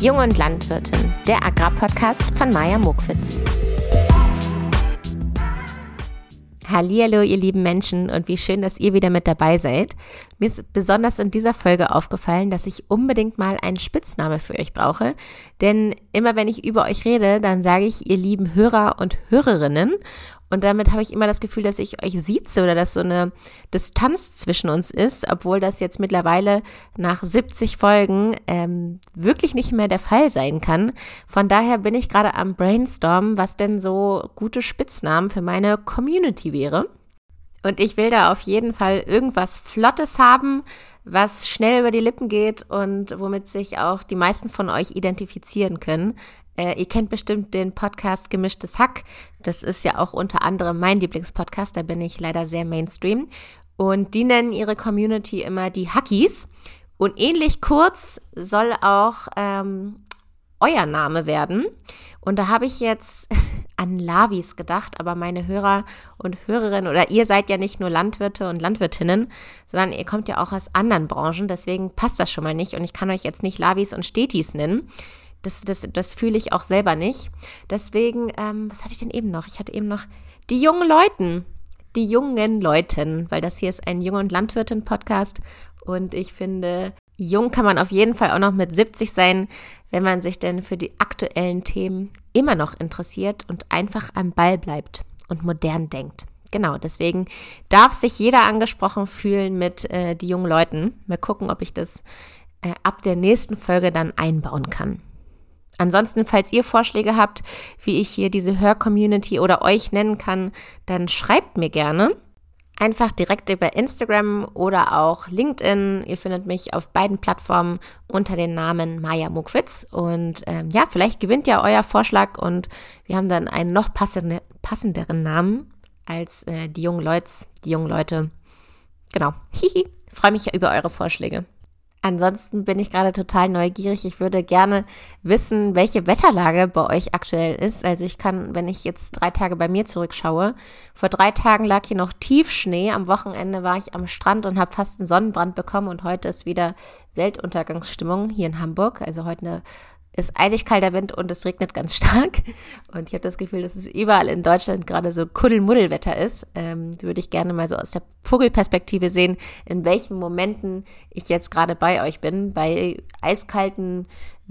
Jung und Landwirtin, der Agrarpodcast von Maja Mokwitz. Hallihallo, ihr lieben Menschen und wie schön, dass ihr wieder mit dabei seid. Mir ist besonders in dieser Folge aufgefallen, dass ich unbedingt mal einen Spitzname für euch brauche. Denn immer wenn ich über euch rede, dann sage ich, ihr lieben Hörer und Hörerinnen. Und damit habe ich immer das Gefühl, dass ich euch sieze oder dass so eine Distanz zwischen uns ist, obwohl das jetzt mittlerweile nach 70 Folgen ähm, wirklich nicht mehr der Fall sein kann. Von daher bin ich gerade am Brainstorm, was denn so gute Spitznamen für meine Community wäre. Und ich will da auf jeden Fall irgendwas Flottes haben, was schnell über die Lippen geht und womit sich auch die meisten von euch identifizieren können. Äh, ihr kennt bestimmt den Podcast Gemischtes Hack. Das ist ja auch unter anderem mein Lieblingspodcast. Da bin ich leider sehr Mainstream. Und die nennen ihre Community immer die Hackies. Und ähnlich kurz soll auch ähm, euer Name werden. Und da habe ich jetzt an Lavis gedacht, aber meine Hörer und Hörerinnen oder ihr seid ja nicht nur Landwirte und Landwirtinnen, sondern ihr kommt ja auch aus anderen Branchen. Deswegen passt das schon mal nicht. Und ich kann euch jetzt nicht Lavis und Stetis nennen. Das, das, das fühle ich auch selber nicht. Deswegen, ähm, was hatte ich denn eben noch? Ich hatte eben noch die jungen Leuten. Die jungen Leuten, weil das hier ist ein Jung- und Landwirtin-Podcast. Und ich finde, jung kann man auf jeden Fall auch noch mit 70 sein, wenn man sich denn für die aktuellen Themen immer noch interessiert und einfach am Ball bleibt und modern denkt. Genau, deswegen darf sich jeder angesprochen fühlen mit äh, die jungen Leuten. Mal gucken, ob ich das äh, ab der nächsten Folge dann einbauen kann. Ansonsten, falls ihr Vorschläge habt, wie ich hier diese Hör-Community oder euch nennen kann, dann schreibt mir gerne. Einfach direkt über Instagram oder auch LinkedIn. Ihr findet mich auf beiden Plattformen unter dem Namen Maja Mukwitz. Und ähm, ja, vielleicht gewinnt ja euer Vorschlag und wir haben dann einen noch passende, passenderen Namen als äh, die jungen Leute, die jungen Leute. Genau. Freue mich über eure Vorschläge. Ansonsten bin ich gerade total neugierig. Ich würde gerne wissen, welche Wetterlage bei euch aktuell ist. Also ich kann, wenn ich jetzt drei Tage bei mir zurückschaue, vor drei Tagen lag hier noch Tiefschnee. Am Wochenende war ich am Strand und habe fast einen Sonnenbrand bekommen und heute ist wieder Weltuntergangsstimmung hier in Hamburg. Also heute eine ist eisig kalter Wind und es regnet ganz stark. Und ich habe das Gefühl, dass es überall in Deutschland gerade so Kuddelmuddelwetter ist. Ähm, würde ich gerne mal so aus der Vogelperspektive sehen, in welchen Momenten ich jetzt gerade bei euch bin. Bei eiskalten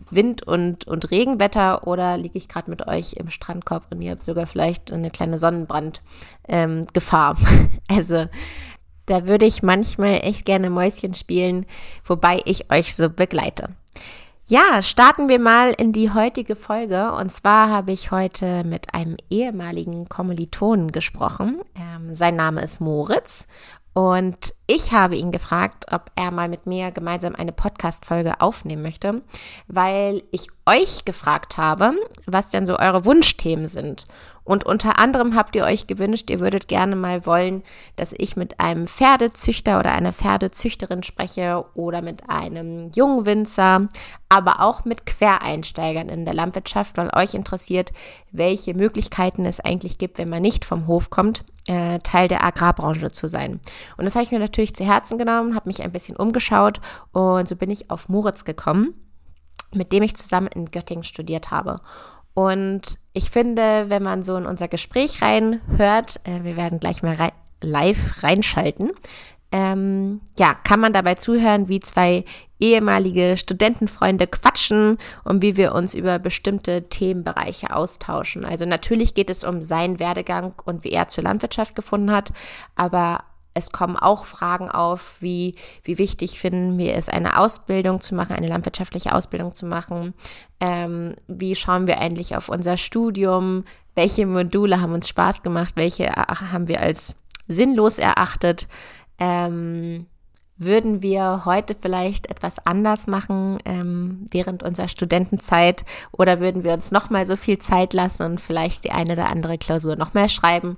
Wind- und, und Regenwetter oder liege ich gerade mit euch im Strandkorb und ihr habt sogar vielleicht eine kleine Sonnenbrandgefahr. Ähm, also da würde ich manchmal echt gerne Mäuschen spielen, wobei ich euch so begleite. Ja, starten wir mal in die heutige Folge. Und zwar habe ich heute mit einem ehemaligen Kommilitonen gesprochen. Ähm, sein Name ist Moritz und ich habe ihn gefragt, ob er mal mit mir gemeinsam eine Podcast-Folge aufnehmen möchte, weil ich euch gefragt habe, was denn so eure Wunschthemen sind. Und unter anderem habt ihr euch gewünscht, ihr würdet gerne mal wollen, dass ich mit einem Pferdezüchter oder einer Pferdezüchterin spreche oder mit einem Jungwinzer, aber auch mit Quereinsteigern in der Landwirtschaft, weil euch interessiert, welche Möglichkeiten es eigentlich gibt, wenn man nicht vom Hof kommt, äh, Teil der Agrarbranche zu sein. Und das habe ich mir natürlich zu Herzen genommen, habe mich ein bisschen umgeschaut und so bin ich auf Moritz gekommen, mit dem ich zusammen in Göttingen studiert habe. Und ich finde, wenn man so in unser Gespräch reinhört, äh, wir werden gleich mal rein, live reinschalten, ähm, ja, kann man dabei zuhören, wie zwei ehemalige Studentenfreunde quatschen und wie wir uns über bestimmte Themenbereiche austauschen. Also natürlich geht es um seinen Werdegang und wie er zur Landwirtschaft gefunden hat, aber es kommen auch Fragen auf, wie, wie wichtig finden wir es, eine Ausbildung zu machen, eine landwirtschaftliche Ausbildung zu machen. Ähm, wie schauen wir eigentlich auf unser Studium? Welche Module haben uns Spaß gemacht? Welche haben wir als sinnlos erachtet? Ähm, würden wir heute vielleicht etwas anders machen ähm, während unserer Studentenzeit oder würden wir uns noch mal so viel Zeit lassen und vielleicht die eine oder andere Klausur noch mal schreiben?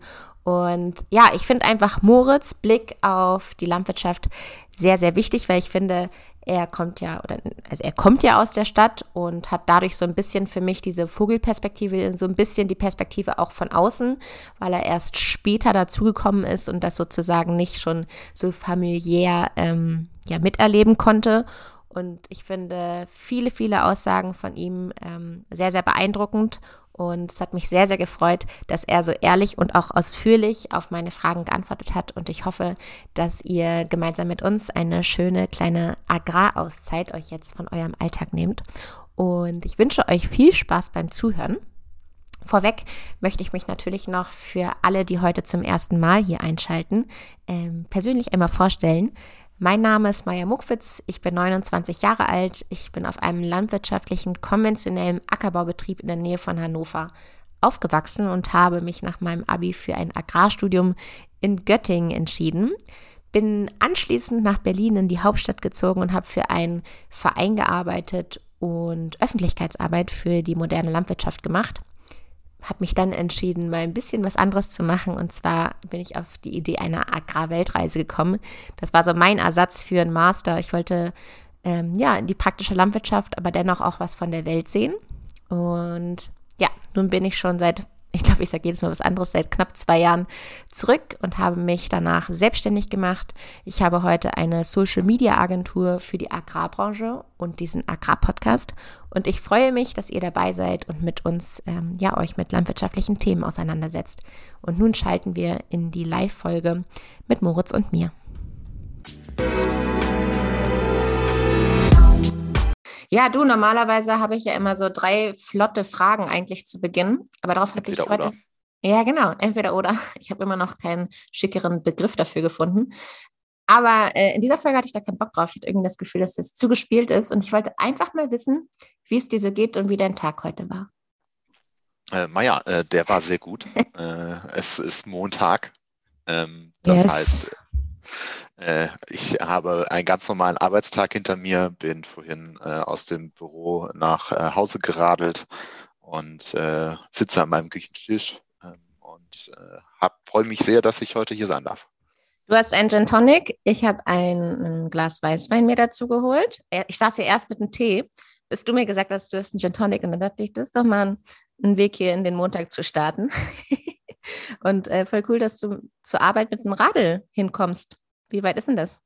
Und ja, ich finde einfach Moritz Blick auf die Landwirtschaft sehr, sehr wichtig, weil ich finde, er kommt ja, oder also er kommt ja aus der Stadt und hat dadurch so ein bisschen für mich diese Vogelperspektive, so ein bisschen die Perspektive auch von außen, weil er erst später dazugekommen ist und das sozusagen nicht schon so familiär ähm, ja, miterleben konnte. Und ich finde viele, viele Aussagen von ihm ähm, sehr, sehr beeindruckend. Und es hat mich sehr, sehr gefreut, dass er so ehrlich und auch ausführlich auf meine Fragen geantwortet hat. Und ich hoffe, dass ihr gemeinsam mit uns eine schöne kleine Agrarauszeit euch jetzt von eurem Alltag nehmt. Und ich wünsche euch viel Spaß beim Zuhören. Vorweg möchte ich mich natürlich noch für alle, die heute zum ersten Mal hier einschalten, ähm, persönlich einmal vorstellen. Mein Name ist Maja Muckwitz, ich bin 29 Jahre alt, ich bin auf einem landwirtschaftlichen, konventionellen Ackerbaubetrieb in der Nähe von Hannover aufgewachsen und habe mich nach meinem Abi für ein Agrarstudium in Göttingen entschieden. Bin anschließend nach Berlin in die Hauptstadt gezogen und habe für einen Verein gearbeitet und Öffentlichkeitsarbeit für die moderne Landwirtschaft gemacht habe mich dann entschieden, mal ein bisschen was anderes zu machen. Und zwar bin ich auf die Idee einer Agrarweltreise gekommen. Das war so mein Ersatz für einen Master. Ich wollte ähm, ja die praktische Landwirtschaft, aber dennoch auch was von der Welt sehen. Und ja, nun bin ich schon seit ich glaube, ich sage jedes Mal was anderes, seit knapp zwei Jahren zurück und habe mich danach selbstständig gemacht. Ich habe heute eine Social Media Agentur für die Agrarbranche und diesen Agrarpodcast. Und ich freue mich, dass ihr dabei seid und mit uns, ähm, ja, euch mit landwirtschaftlichen Themen auseinandersetzt. Und nun schalten wir in die Live-Folge mit Moritz und mir. Ja, du, normalerweise habe ich ja immer so drei flotte Fragen eigentlich zu Beginn, aber darauf hatte ich heute. Oder. Ja, genau, entweder oder. Ich habe immer noch keinen schickeren Begriff dafür gefunden. Aber äh, in dieser Folge hatte ich da keinen Bock drauf. Ich hatte irgendwie das Gefühl, dass das zu gespielt ist. Und ich wollte einfach mal wissen, wie es dir so geht und wie dein Tag heute war. Äh, Maja, äh, der war sehr gut. äh, es ist Montag. Ähm, das yes. heißt, ich habe einen ganz normalen Arbeitstag hinter mir, bin vorhin äh, aus dem Büro nach äh, Hause geradelt und äh, sitze an meinem Küchentisch ähm, und äh, freue mich sehr, dass ich heute hier sein darf. Du hast ein Gin Tonic, ich habe ein, Glas Weißwein mir dazu geholt. Ich saß hier erst mit einem Tee, bis du mir gesagt hast, du hast einen Gin Tonic und dann dachte ich, das ist doch mal ein Weg hier in den Montag zu starten. und äh, voll cool, dass du zur Arbeit mit dem Radl hinkommst. Wie weit ist denn das?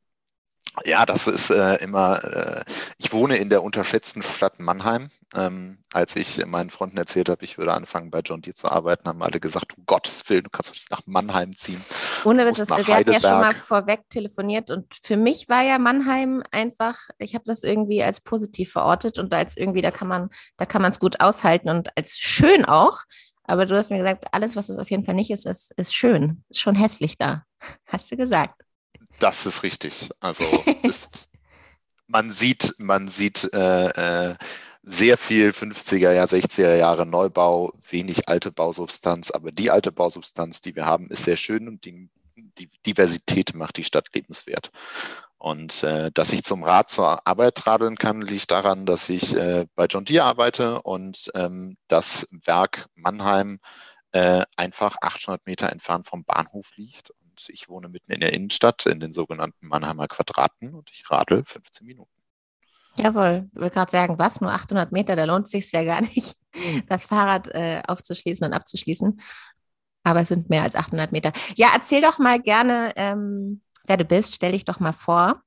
Ja, das ist äh, immer, äh, ich wohne in der unterschätzten Stadt Mannheim. Ähm, als ich meinen Freunden erzählt habe, ich würde anfangen bei John Deere zu arbeiten, haben alle gesagt, um Gottes Willen, du kannst doch nicht nach Mannheim ziehen. Ohne Witz, wir hatten ja schon mal vorweg telefoniert und für mich war ja Mannheim einfach, ich habe das irgendwie als positiv verortet und als irgendwie, da kann man, da kann man es gut aushalten und als schön auch. Aber du hast mir gesagt, alles, was es auf jeden Fall nicht ist, ist, ist schön. Ist schon hässlich da. Hast du gesagt. Das ist richtig. Also es, man sieht, man sieht äh, äh, sehr viel 50er, Jahre, 60er Jahre Neubau, wenig alte Bausubstanz, aber die alte Bausubstanz, die wir haben, ist sehr schön und die, die Diversität macht die Stadt lebenswert. Und äh, dass ich zum Rad zur Arbeit radeln kann, liegt daran, dass ich äh, bei John Deere arbeite und ähm, das Werk Mannheim äh, einfach 800 Meter entfernt vom Bahnhof liegt ich wohne mitten in der Innenstadt in den sogenannten Mannheimer Quadraten und ich radel 15 Minuten. Jawohl, ich wollte gerade sagen, was, nur 800 Meter, da lohnt es sich ja gar nicht, das Fahrrad äh, aufzuschließen und abzuschließen. Aber es sind mehr als 800 Meter. Ja, erzähl doch mal gerne, ähm, wer du bist. Stell dich doch mal vor.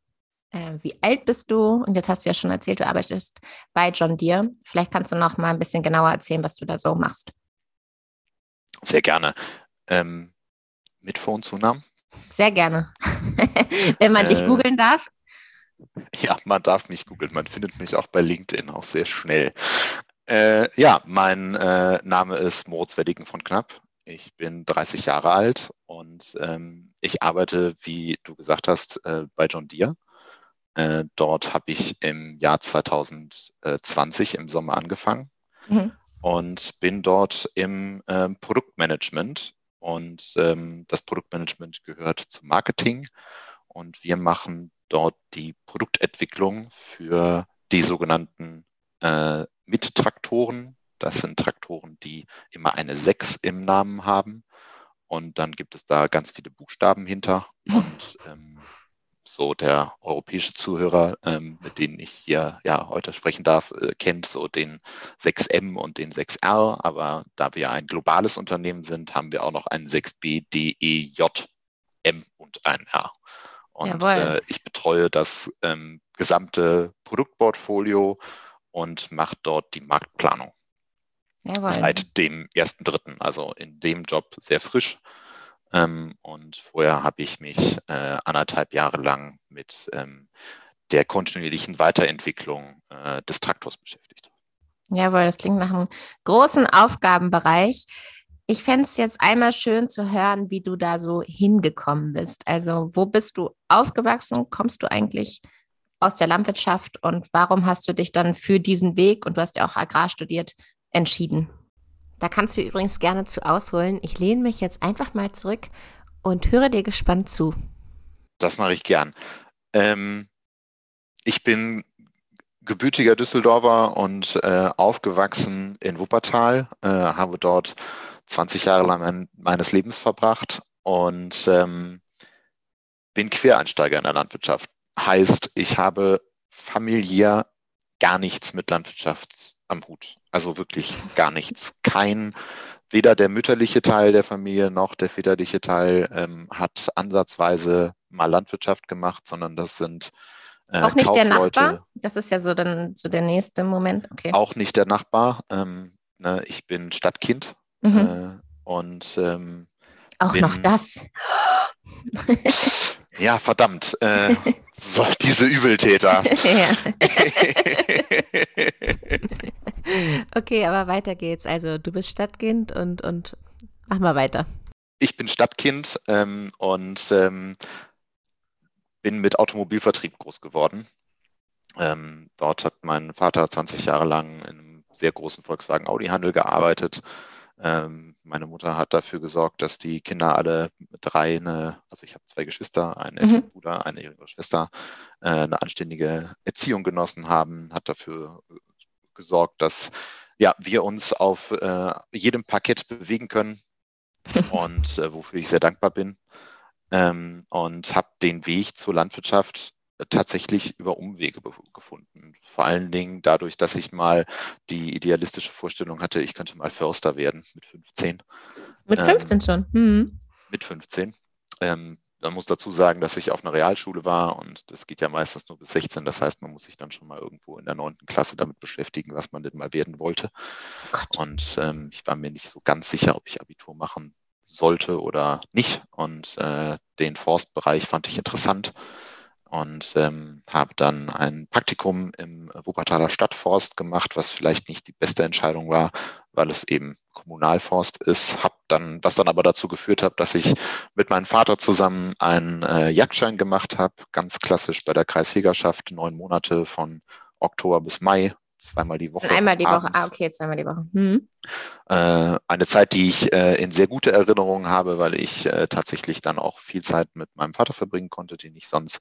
Äh, wie alt bist du? Und jetzt hast du ja schon erzählt, du arbeitest bei John Deere. Vielleicht kannst du noch mal ein bisschen genauer erzählen, was du da so machst. Sehr gerne. Ähm, mit Vor- und Zunahmen? Sehr gerne. Wenn man äh, dich googeln darf. Ja, man darf mich googeln. Man findet mich auch bei LinkedIn auch sehr schnell. Äh, ja, mein äh, Name ist Moritz Weddigen von Knapp. Ich bin 30 Jahre alt und ähm, ich arbeite, wie du gesagt hast, äh, bei John Deere. Äh, dort habe ich im Jahr 2020 im Sommer angefangen mhm. und bin dort im ähm, Produktmanagement und ähm, das Produktmanagement gehört zum Marketing. Und wir machen dort die Produktentwicklung für die sogenannten äh, Mittraktoren. Das sind Traktoren, die immer eine 6 im Namen haben. Und dann gibt es da ganz viele Buchstaben hinter. Und ähm, so der europäische Zuhörer, ähm, mit dem ich hier ja heute sprechen darf, äh, kennt so den 6M und den 6R. Aber da wir ein globales Unternehmen sind, haben wir auch noch einen 6B, D, E, J, M und ein R. Und äh, ich betreue das ähm, gesamte Produktportfolio und mache dort die Marktplanung. Jawohl. Seit dem 1.3., also in dem Job sehr frisch. Ähm, und vorher habe ich mich äh, anderthalb Jahre lang mit ähm, der kontinuierlichen Weiterentwicklung äh, des Traktors beschäftigt. Jawohl, das klingt nach einem großen Aufgabenbereich. Ich fände es jetzt einmal schön zu hören, wie du da so hingekommen bist. Also, wo bist du aufgewachsen? Kommst du eigentlich aus der Landwirtschaft und warum hast du dich dann für diesen Weg, und du hast ja auch Agrar studiert, entschieden? Da kannst du übrigens gerne zu ausholen. Ich lehne mich jetzt einfach mal zurück und höre dir gespannt zu. Das mache ich gern. Ähm, ich bin gebürtiger Düsseldorfer und äh, aufgewachsen in Wuppertal, äh, habe dort 20 Jahre lang mein, meines Lebens verbracht und ähm, bin Quereinsteiger in der Landwirtschaft. Heißt, ich habe familiär gar nichts mit Landwirtschaft am Hut. Also wirklich gar nichts. Kein, weder der mütterliche Teil der Familie noch der väterliche Teil ähm, hat ansatzweise mal Landwirtschaft gemacht, sondern das sind äh, auch nicht Kaufleute. der Nachbar? Das ist ja so dann so der nächste Moment. Okay. Auch nicht der Nachbar. Ähm, ne, ich bin Stadtkind mhm. äh, und ähm, auch noch das. ja, verdammt. Äh, so, diese Übeltäter. okay, aber weiter geht's. Also du bist Stadtkind und, und mach mal weiter. Ich bin Stadtkind ähm, und ähm, bin mit Automobilvertrieb groß geworden. Ähm, dort hat mein Vater 20 Jahre lang in einem sehr großen Volkswagen Audi-Handel gearbeitet ähm, meine Mutter hat dafür gesorgt, dass die Kinder alle drei, eine, also ich habe zwei Geschwister, einen älteren mhm. Bruder, eine jüngere Schwester, äh, eine anständige Erziehung genossen haben, hat dafür gesorgt, dass ja, wir uns auf äh, jedem Parkett bewegen können und äh, wofür ich sehr dankbar bin. Ähm, und habe den Weg zur Landwirtschaft tatsächlich über Umwege gefunden. Vor allen Dingen dadurch, dass ich mal die idealistische Vorstellung hatte, ich könnte mal Förster werden mit 15. Mit 15 ähm, schon? Mhm. Mit 15. Ähm, man muss dazu sagen, dass ich auf einer Realschule war und das geht ja meistens nur bis 16. Das heißt, man muss sich dann schon mal irgendwo in der neunten Klasse damit beschäftigen, was man denn mal werden wollte. Gott. Und ähm, ich war mir nicht so ganz sicher, ob ich Abitur machen sollte oder nicht. Und äh, den Forstbereich fand ich interessant und ähm, habe dann ein Praktikum im Wuppertaler Stadtforst gemacht, was vielleicht nicht die beste Entscheidung war, weil es eben Kommunalforst ist. Hab dann, was dann aber dazu geführt hat, dass ich mit meinem Vater zusammen einen äh, Jagdschein gemacht habe, ganz klassisch bei der Kreisjägerschaft, neun Monate von Oktober bis Mai zweimal die Woche. Einmal die abends. Woche, ah, okay, zweimal die Woche. Hm. Äh, eine Zeit, die ich äh, in sehr gute Erinnerung habe, weil ich äh, tatsächlich dann auch viel Zeit mit meinem Vater verbringen konnte, den ich sonst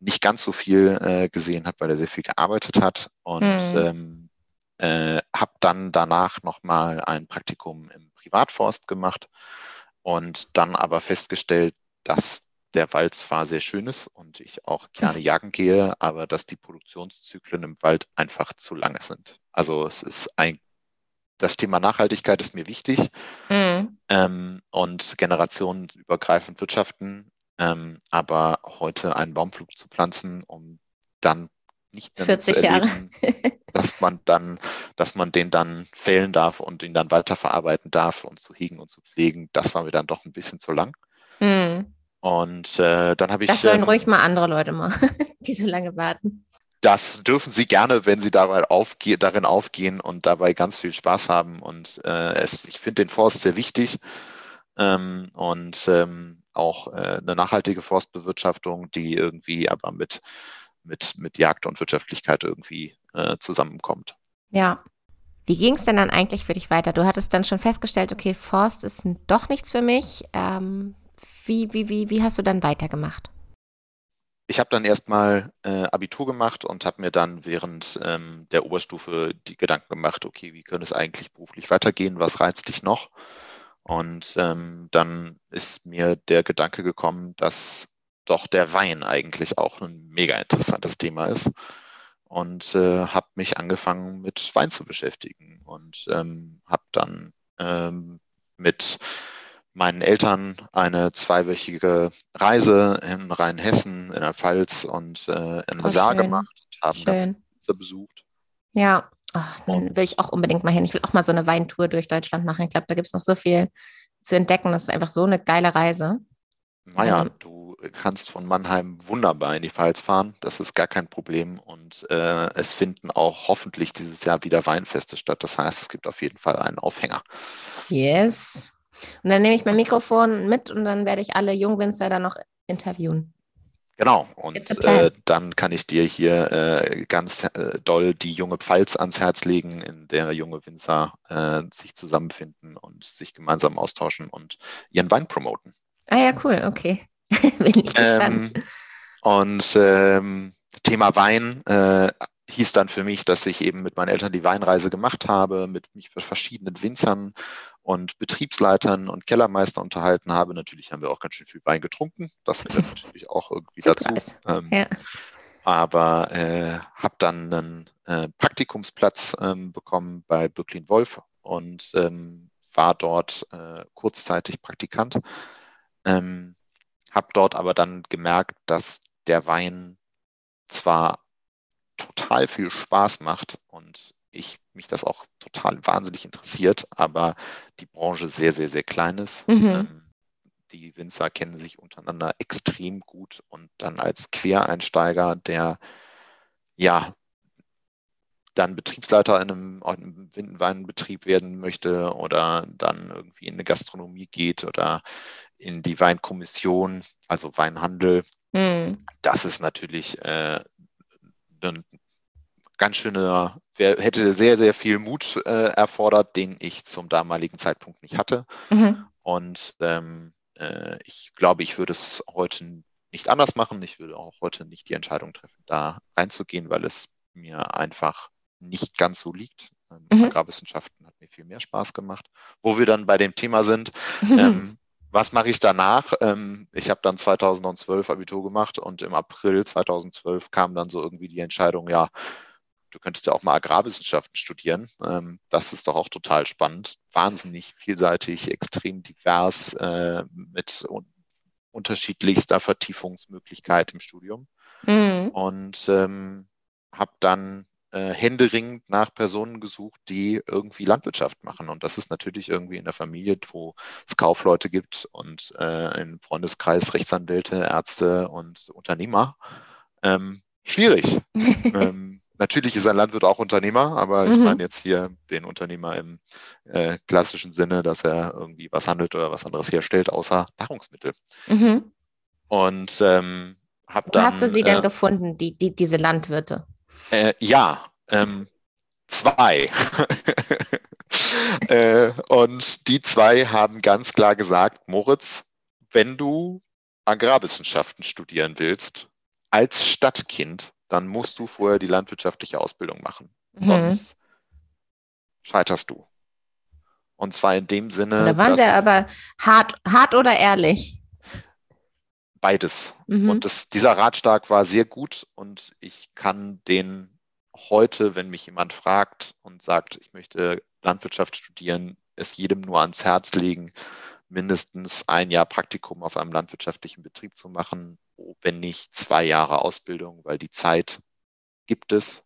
nicht ganz so viel gesehen habe, weil er sehr viel gearbeitet hat. Und hm. ähm, äh, habe dann danach nochmal ein Praktikum im Privatforst gemacht und dann aber festgestellt, dass der Wald zwar sehr schön ist und ich auch gerne jagen gehe, aber dass die Produktionszyklen im Wald einfach zu lange sind. Also es ist ein, das Thema Nachhaltigkeit ist mir wichtig mhm. ähm, und generationenübergreifend wirtschaften, ähm, aber heute einen Baumflug zu pflanzen, um dann nicht mehr 40 zu erleben, Jahre. dass man dann, dass man den dann fällen darf und ihn dann weiterverarbeiten darf und zu hegen und zu pflegen, das war mir dann doch ein bisschen zu lang. Mhm. Und äh, dann habe ich. Das sollen ähm, ruhig mal andere Leute machen, die so lange warten. Das dürfen Sie gerne, wenn Sie dabei aufge darin aufgehen und dabei ganz viel Spaß haben. Und äh, es, ich finde den Forst sehr wichtig ähm, und ähm, auch äh, eine nachhaltige Forstbewirtschaftung, die irgendwie aber mit, mit, mit Jagd und Wirtschaftlichkeit irgendwie äh, zusammenkommt. Ja. Wie ging es denn dann eigentlich für dich weiter? Du hattest dann schon festgestellt, okay, Forst ist doch nichts für mich. Ähm, wie, wie, wie, wie hast du dann weitergemacht? Ich habe dann erstmal äh, Abitur gemacht und habe mir dann während ähm, der Oberstufe die Gedanken gemacht, okay, wie könnte es eigentlich beruflich weitergehen? Was reizt dich noch? Und ähm, dann ist mir der Gedanke gekommen, dass doch der Wein eigentlich auch ein mega interessantes Thema ist. Und äh, habe mich angefangen mit Wein zu beschäftigen und ähm, habe dann ähm, mit meinen Eltern eine zweiwöchige Reise in Rheinhessen, in der Pfalz und äh, in der Saar gemacht und haben schön. ganz besucht. Ja, Ach, dann will ich auch unbedingt mal hin. Ich will auch mal so eine Weintour durch Deutschland machen. Ich glaube, da gibt es noch so viel zu entdecken. Das ist einfach so eine geile Reise. Naja, ähm, du kannst von Mannheim wunderbar in die Pfalz fahren. Das ist gar kein Problem. Und äh, es finden auch hoffentlich dieses Jahr wieder Weinfeste statt. Das heißt, es gibt auf jeden Fall einen Aufhänger. Yes. Und dann nehme ich mein Mikrofon mit und dann werde ich alle Jungwinzer da noch interviewen. Genau, und äh, dann kann ich dir hier äh, ganz äh, doll die junge Pfalz ans Herz legen, in der junge Winzer äh, sich zusammenfinden und sich gemeinsam austauschen und ihren Wein promoten. Ah ja, cool, okay. Bin ich gespannt. Ähm, und ähm, Thema Wein äh, hieß dann für mich, dass ich eben mit meinen Eltern die Weinreise gemacht habe, mit mich mit verschiedenen Winzern und Betriebsleitern und Kellermeister unterhalten habe. Natürlich haben wir auch ganz schön viel Wein getrunken. Das gehört natürlich auch irgendwie dazu. Ähm, ja. Aber äh, habe dann einen äh, Praktikumsplatz ähm, bekommen bei Böcklin Wolf und ähm, war dort äh, kurzzeitig Praktikant. Ähm, habe dort aber dann gemerkt, dass der Wein zwar total viel Spaß macht und ich mich das auch total wahnsinnig interessiert, aber die Branche sehr, sehr, sehr klein ist. Mhm. Ähm, die Winzer kennen sich untereinander extrem gut und dann als Quereinsteiger, der ja dann Betriebsleiter in einem, einem Weinbetrieb werden möchte oder dann irgendwie in eine Gastronomie geht oder in die Weinkommission, also Weinhandel, mhm. das ist natürlich äh, ein ganz schöner, hätte sehr, sehr viel Mut äh, erfordert, den ich zum damaligen Zeitpunkt nicht hatte. Mhm. Und ähm, äh, ich glaube, ich würde es heute nicht anders machen. Ich würde auch heute nicht die Entscheidung treffen, da reinzugehen, weil es mir einfach nicht ganz so liegt. Ähm, mhm. Agrarwissenschaften hat mir viel mehr Spaß gemacht. Wo wir dann bei dem Thema sind, mhm. ähm, was mache ich danach? Ähm, ich habe dann 2012 Abitur gemacht und im April 2012 kam dann so irgendwie die Entscheidung, ja, du könntest ja auch mal Agrarwissenschaften studieren. Ähm, das ist doch auch total spannend. Wahnsinnig vielseitig, extrem divers, äh, mit un unterschiedlichster Vertiefungsmöglichkeit im Studium. Mhm. Und ähm, habe dann äh, händeringend nach Personen gesucht, die irgendwie Landwirtschaft machen. Und das ist natürlich irgendwie in der Familie, wo es Kaufleute gibt und äh, im Freundeskreis Rechtsanwälte, Ärzte und Unternehmer. Ähm, schwierig. ähm, Natürlich ist ein Landwirt auch Unternehmer, aber mhm. ich meine jetzt hier den Unternehmer im äh, klassischen Sinne, dass er irgendwie was handelt oder was anderes herstellt, außer Nahrungsmittel. Mhm. Und ähm, habe dann. Hast du sie denn äh, gefunden, die, die, diese Landwirte? Äh, ja, ähm, zwei. äh, und die zwei haben ganz klar gesagt, Moritz, wenn du Agrarwissenschaften studieren willst, als Stadtkind dann musst du vorher die landwirtschaftliche Ausbildung machen. Mhm. Sonst scheiterst du. Und zwar in dem Sinne. Da waren sie aber hart, hart oder ehrlich? Beides. Mhm. Und das, dieser Ratschlag war sehr gut und ich kann den heute, wenn mich jemand fragt und sagt, ich möchte Landwirtschaft studieren, es jedem nur ans Herz legen, mindestens ein Jahr Praktikum auf einem landwirtschaftlichen Betrieb zu machen, wenn nicht zwei Jahre Ausbildung, weil die Zeit gibt es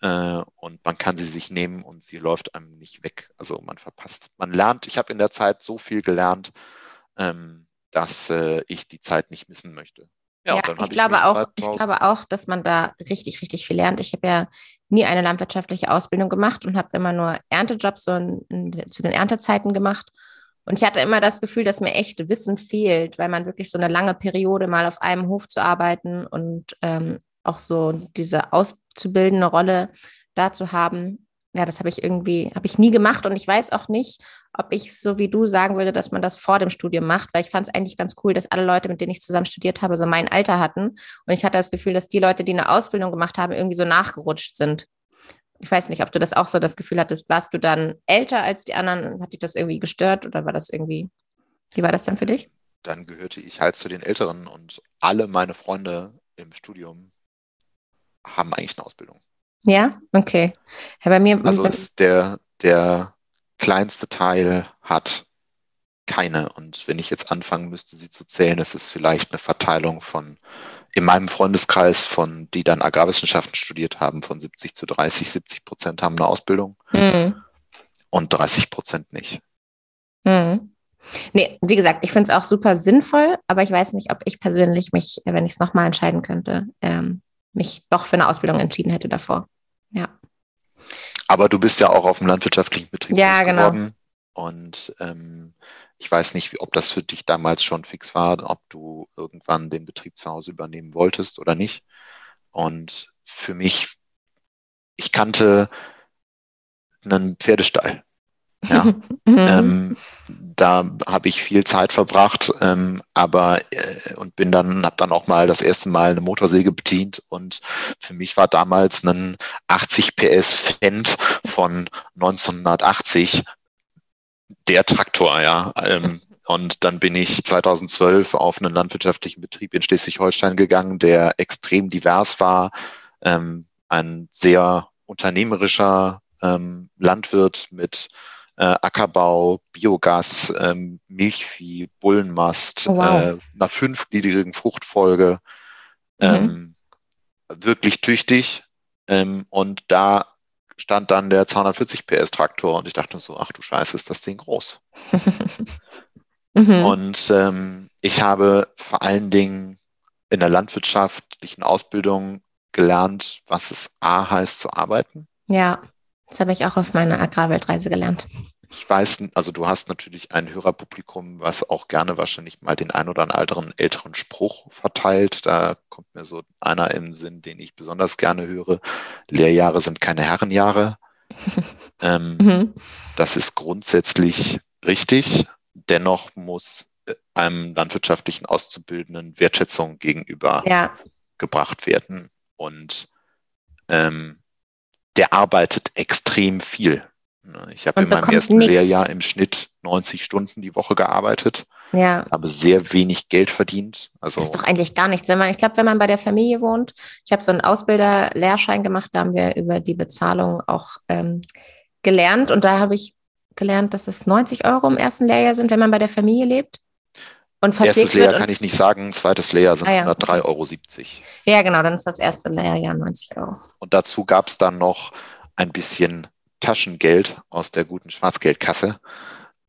äh, und man kann sie sich nehmen und sie läuft einem nicht weg. Also man verpasst. Man lernt, ich habe in der Zeit so viel gelernt, ähm, dass äh, ich die Zeit nicht missen möchte. Ja, ja ich, glaube auch, ich glaube auch, dass man da richtig, richtig viel lernt. Ich habe ja nie eine landwirtschaftliche Ausbildung gemacht und habe immer nur Erntejobs so in, in, zu den Erntezeiten gemacht. Und ich hatte immer das Gefühl, dass mir echt Wissen fehlt, weil man wirklich so eine lange Periode mal auf einem Hof zu arbeiten und ähm, auch so diese auszubildende Rolle da zu haben. Ja, das habe ich irgendwie, habe ich nie gemacht und ich weiß auch nicht, ob ich so wie du sagen würde, dass man das vor dem Studium macht, weil ich fand es eigentlich ganz cool, dass alle Leute, mit denen ich zusammen studiert habe, so mein Alter hatten. Und ich hatte das Gefühl, dass die Leute, die eine Ausbildung gemacht haben, irgendwie so nachgerutscht sind ich weiß nicht, ob du das auch so das Gefühl hattest, warst du dann älter als die anderen? Hat dich das irgendwie gestört oder war das irgendwie, wie war das dann für dich? Dann gehörte ich halt zu den Älteren und alle meine Freunde im Studium haben eigentlich eine Ausbildung. Ja, okay. Ja, bei mir. Also ist der, der kleinste Teil hat keine. Und wenn ich jetzt anfangen müsste, sie zu zählen, ist es vielleicht eine Verteilung von, in meinem Freundeskreis, von die dann Agrarwissenschaften studiert haben, von 70 zu 30, 70 Prozent haben eine Ausbildung mhm. und 30 Prozent nicht. Mhm. Nee, wie gesagt, ich finde es auch super sinnvoll, aber ich weiß nicht, ob ich persönlich mich, wenn ich es nochmal entscheiden könnte, ähm, mich doch für eine Ausbildung entschieden hätte davor. Ja. Aber du bist ja auch auf dem landwirtschaftlichen Betrieb ja, genau. geworden. Und ähm, ich weiß nicht, ob das für dich damals schon fix war, ob du irgendwann den Betrieb zu Hause übernehmen wolltest oder nicht. Und für mich, ich kannte einen Pferdestall. Ja. mhm. ähm, da habe ich viel Zeit verbracht, ähm, aber äh, und bin dann, habe dann auch mal das erste Mal eine Motorsäge bedient und für mich war damals ein 80 PS Fendt von 1980 der Traktor, ja. Ähm, und dann bin ich 2012 auf einen landwirtschaftlichen Betrieb in Schleswig-Holstein gegangen, der extrem divers war, ähm, ein sehr unternehmerischer ähm, Landwirt mit äh, Ackerbau, Biogas, ähm, Milchvieh, Bullenmast, oh, wow. äh, einer fünfgliedrigen Fruchtfolge. Mhm. Ähm, wirklich tüchtig. Ähm, und da stand dann der 240 PS Traktor und ich dachte so, ach du Scheiße, ist das Ding groß. mhm. Und ähm, ich habe vor allen Dingen in der landwirtschaftlichen Ausbildung gelernt, was es A heißt zu arbeiten. Ja. Das habe ich auch auf meiner Agrarweltreise gelernt. Ich weiß, also du hast natürlich ein Hörerpublikum, was auch gerne wahrscheinlich mal den ein oder anderen älteren Spruch verteilt. Da kommt mir so einer im Sinn, den ich besonders gerne höre. Lehrjahre sind keine Herrenjahre. ähm, mhm. Das ist grundsätzlich richtig. Dennoch muss äh, einem landwirtschaftlichen Auszubildenden Wertschätzung gegenüber ja. gebracht werden. Und ähm, der arbeitet extrem viel. Ne, ich habe in meinem ersten nix. Lehrjahr im Schnitt 90 Stunden die Woche gearbeitet, ja. habe sehr wenig Geld verdient. Also das ist doch eigentlich gar nichts. Wenn man, ich glaube, wenn man bei der Familie wohnt, ich habe so einen Ausbilder-Lehrschein gemacht, da haben wir über die Bezahlung auch ähm, gelernt und da habe ich gelernt, dass es 90 Euro im ersten Lehrjahr sind, wenn man bei der Familie lebt. Und Erstes Lehrjahr kann ich nicht sagen, zweites Lehrjahr sind ah, ja. 103,70 Euro. Ja, genau, dann ist das erste Lehrjahr 90 Euro. Und dazu gab es dann noch ein bisschen Taschengeld aus der guten Schwarzgeldkasse.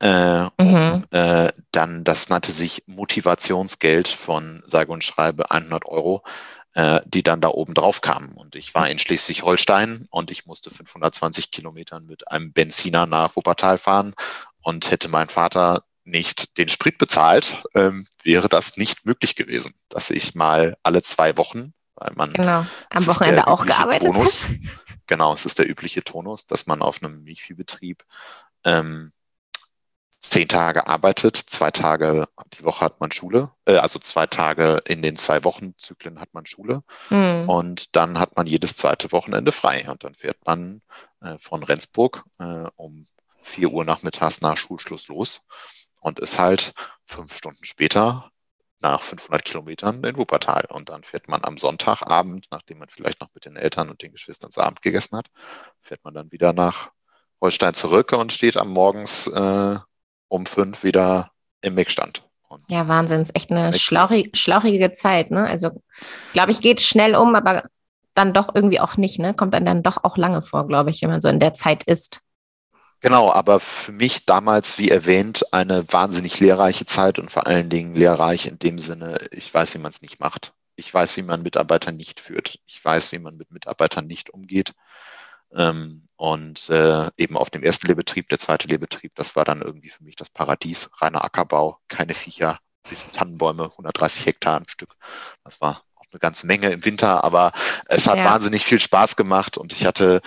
Äh, mhm. und, äh, dann, das nannte sich Motivationsgeld von sage und schreibe 100 Euro, äh, die dann da oben drauf kamen. Und ich war in Schleswig-Holstein und ich musste 520 Kilometern mit einem Benziner nach Wuppertal fahren und hätte mein Vater nicht den Sprit bezahlt, ähm, wäre das nicht möglich gewesen, dass ich mal alle zwei Wochen, weil man genau. am Wochenende auch gearbeitet Tonus, hat. Genau, es ist der übliche Tonus, dass man auf einem Milchviehbetrieb ähm, zehn Tage arbeitet, zwei Tage die Woche hat man Schule, äh, also zwei Tage in den zwei Wochenzyklen hat man Schule mhm. und dann hat man jedes zweite Wochenende frei und dann fährt man äh, von Rendsburg äh, um vier Uhr nachmittags nach Schulschluss los und ist halt fünf Stunden später nach 500 Kilometern in Wuppertal. Und dann fährt man am Sonntagabend, nachdem man vielleicht noch mit den Eltern und den Geschwistern zu Abend gegessen hat, fährt man dann wieder nach Holstein zurück und steht am Morgens äh, um fünf wieder im Mickstand. ja, Wahnsinn, ist echt eine schlauchige, schlauchige Zeit. Ne? Also, glaube ich, geht schnell um, aber dann doch irgendwie auch nicht. Ne? Kommt dann dann doch auch lange vor, glaube ich, wenn man so in der Zeit ist. Genau, aber für mich damals, wie erwähnt, eine wahnsinnig lehrreiche Zeit und vor allen Dingen lehrreich in dem Sinne, ich weiß, wie man es nicht macht. Ich weiß, wie man Mitarbeiter nicht führt. Ich weiß, wie man mit Mitarbeitern nicht umgeht. Ähm, und äh, eben auf dem ersten Lehrbetrieb, der zweite Lehrbetrieb, das war dann irgendwie für mich das Paradies. Reiner Ackerbau, keine Viecher, bisschen Tannenbäume, 130 Hektar am Stück. Das war auch eine ganze Menge im Winter, aber es hat ja. wahnsinnig viel Spaß gemacht und ich hatte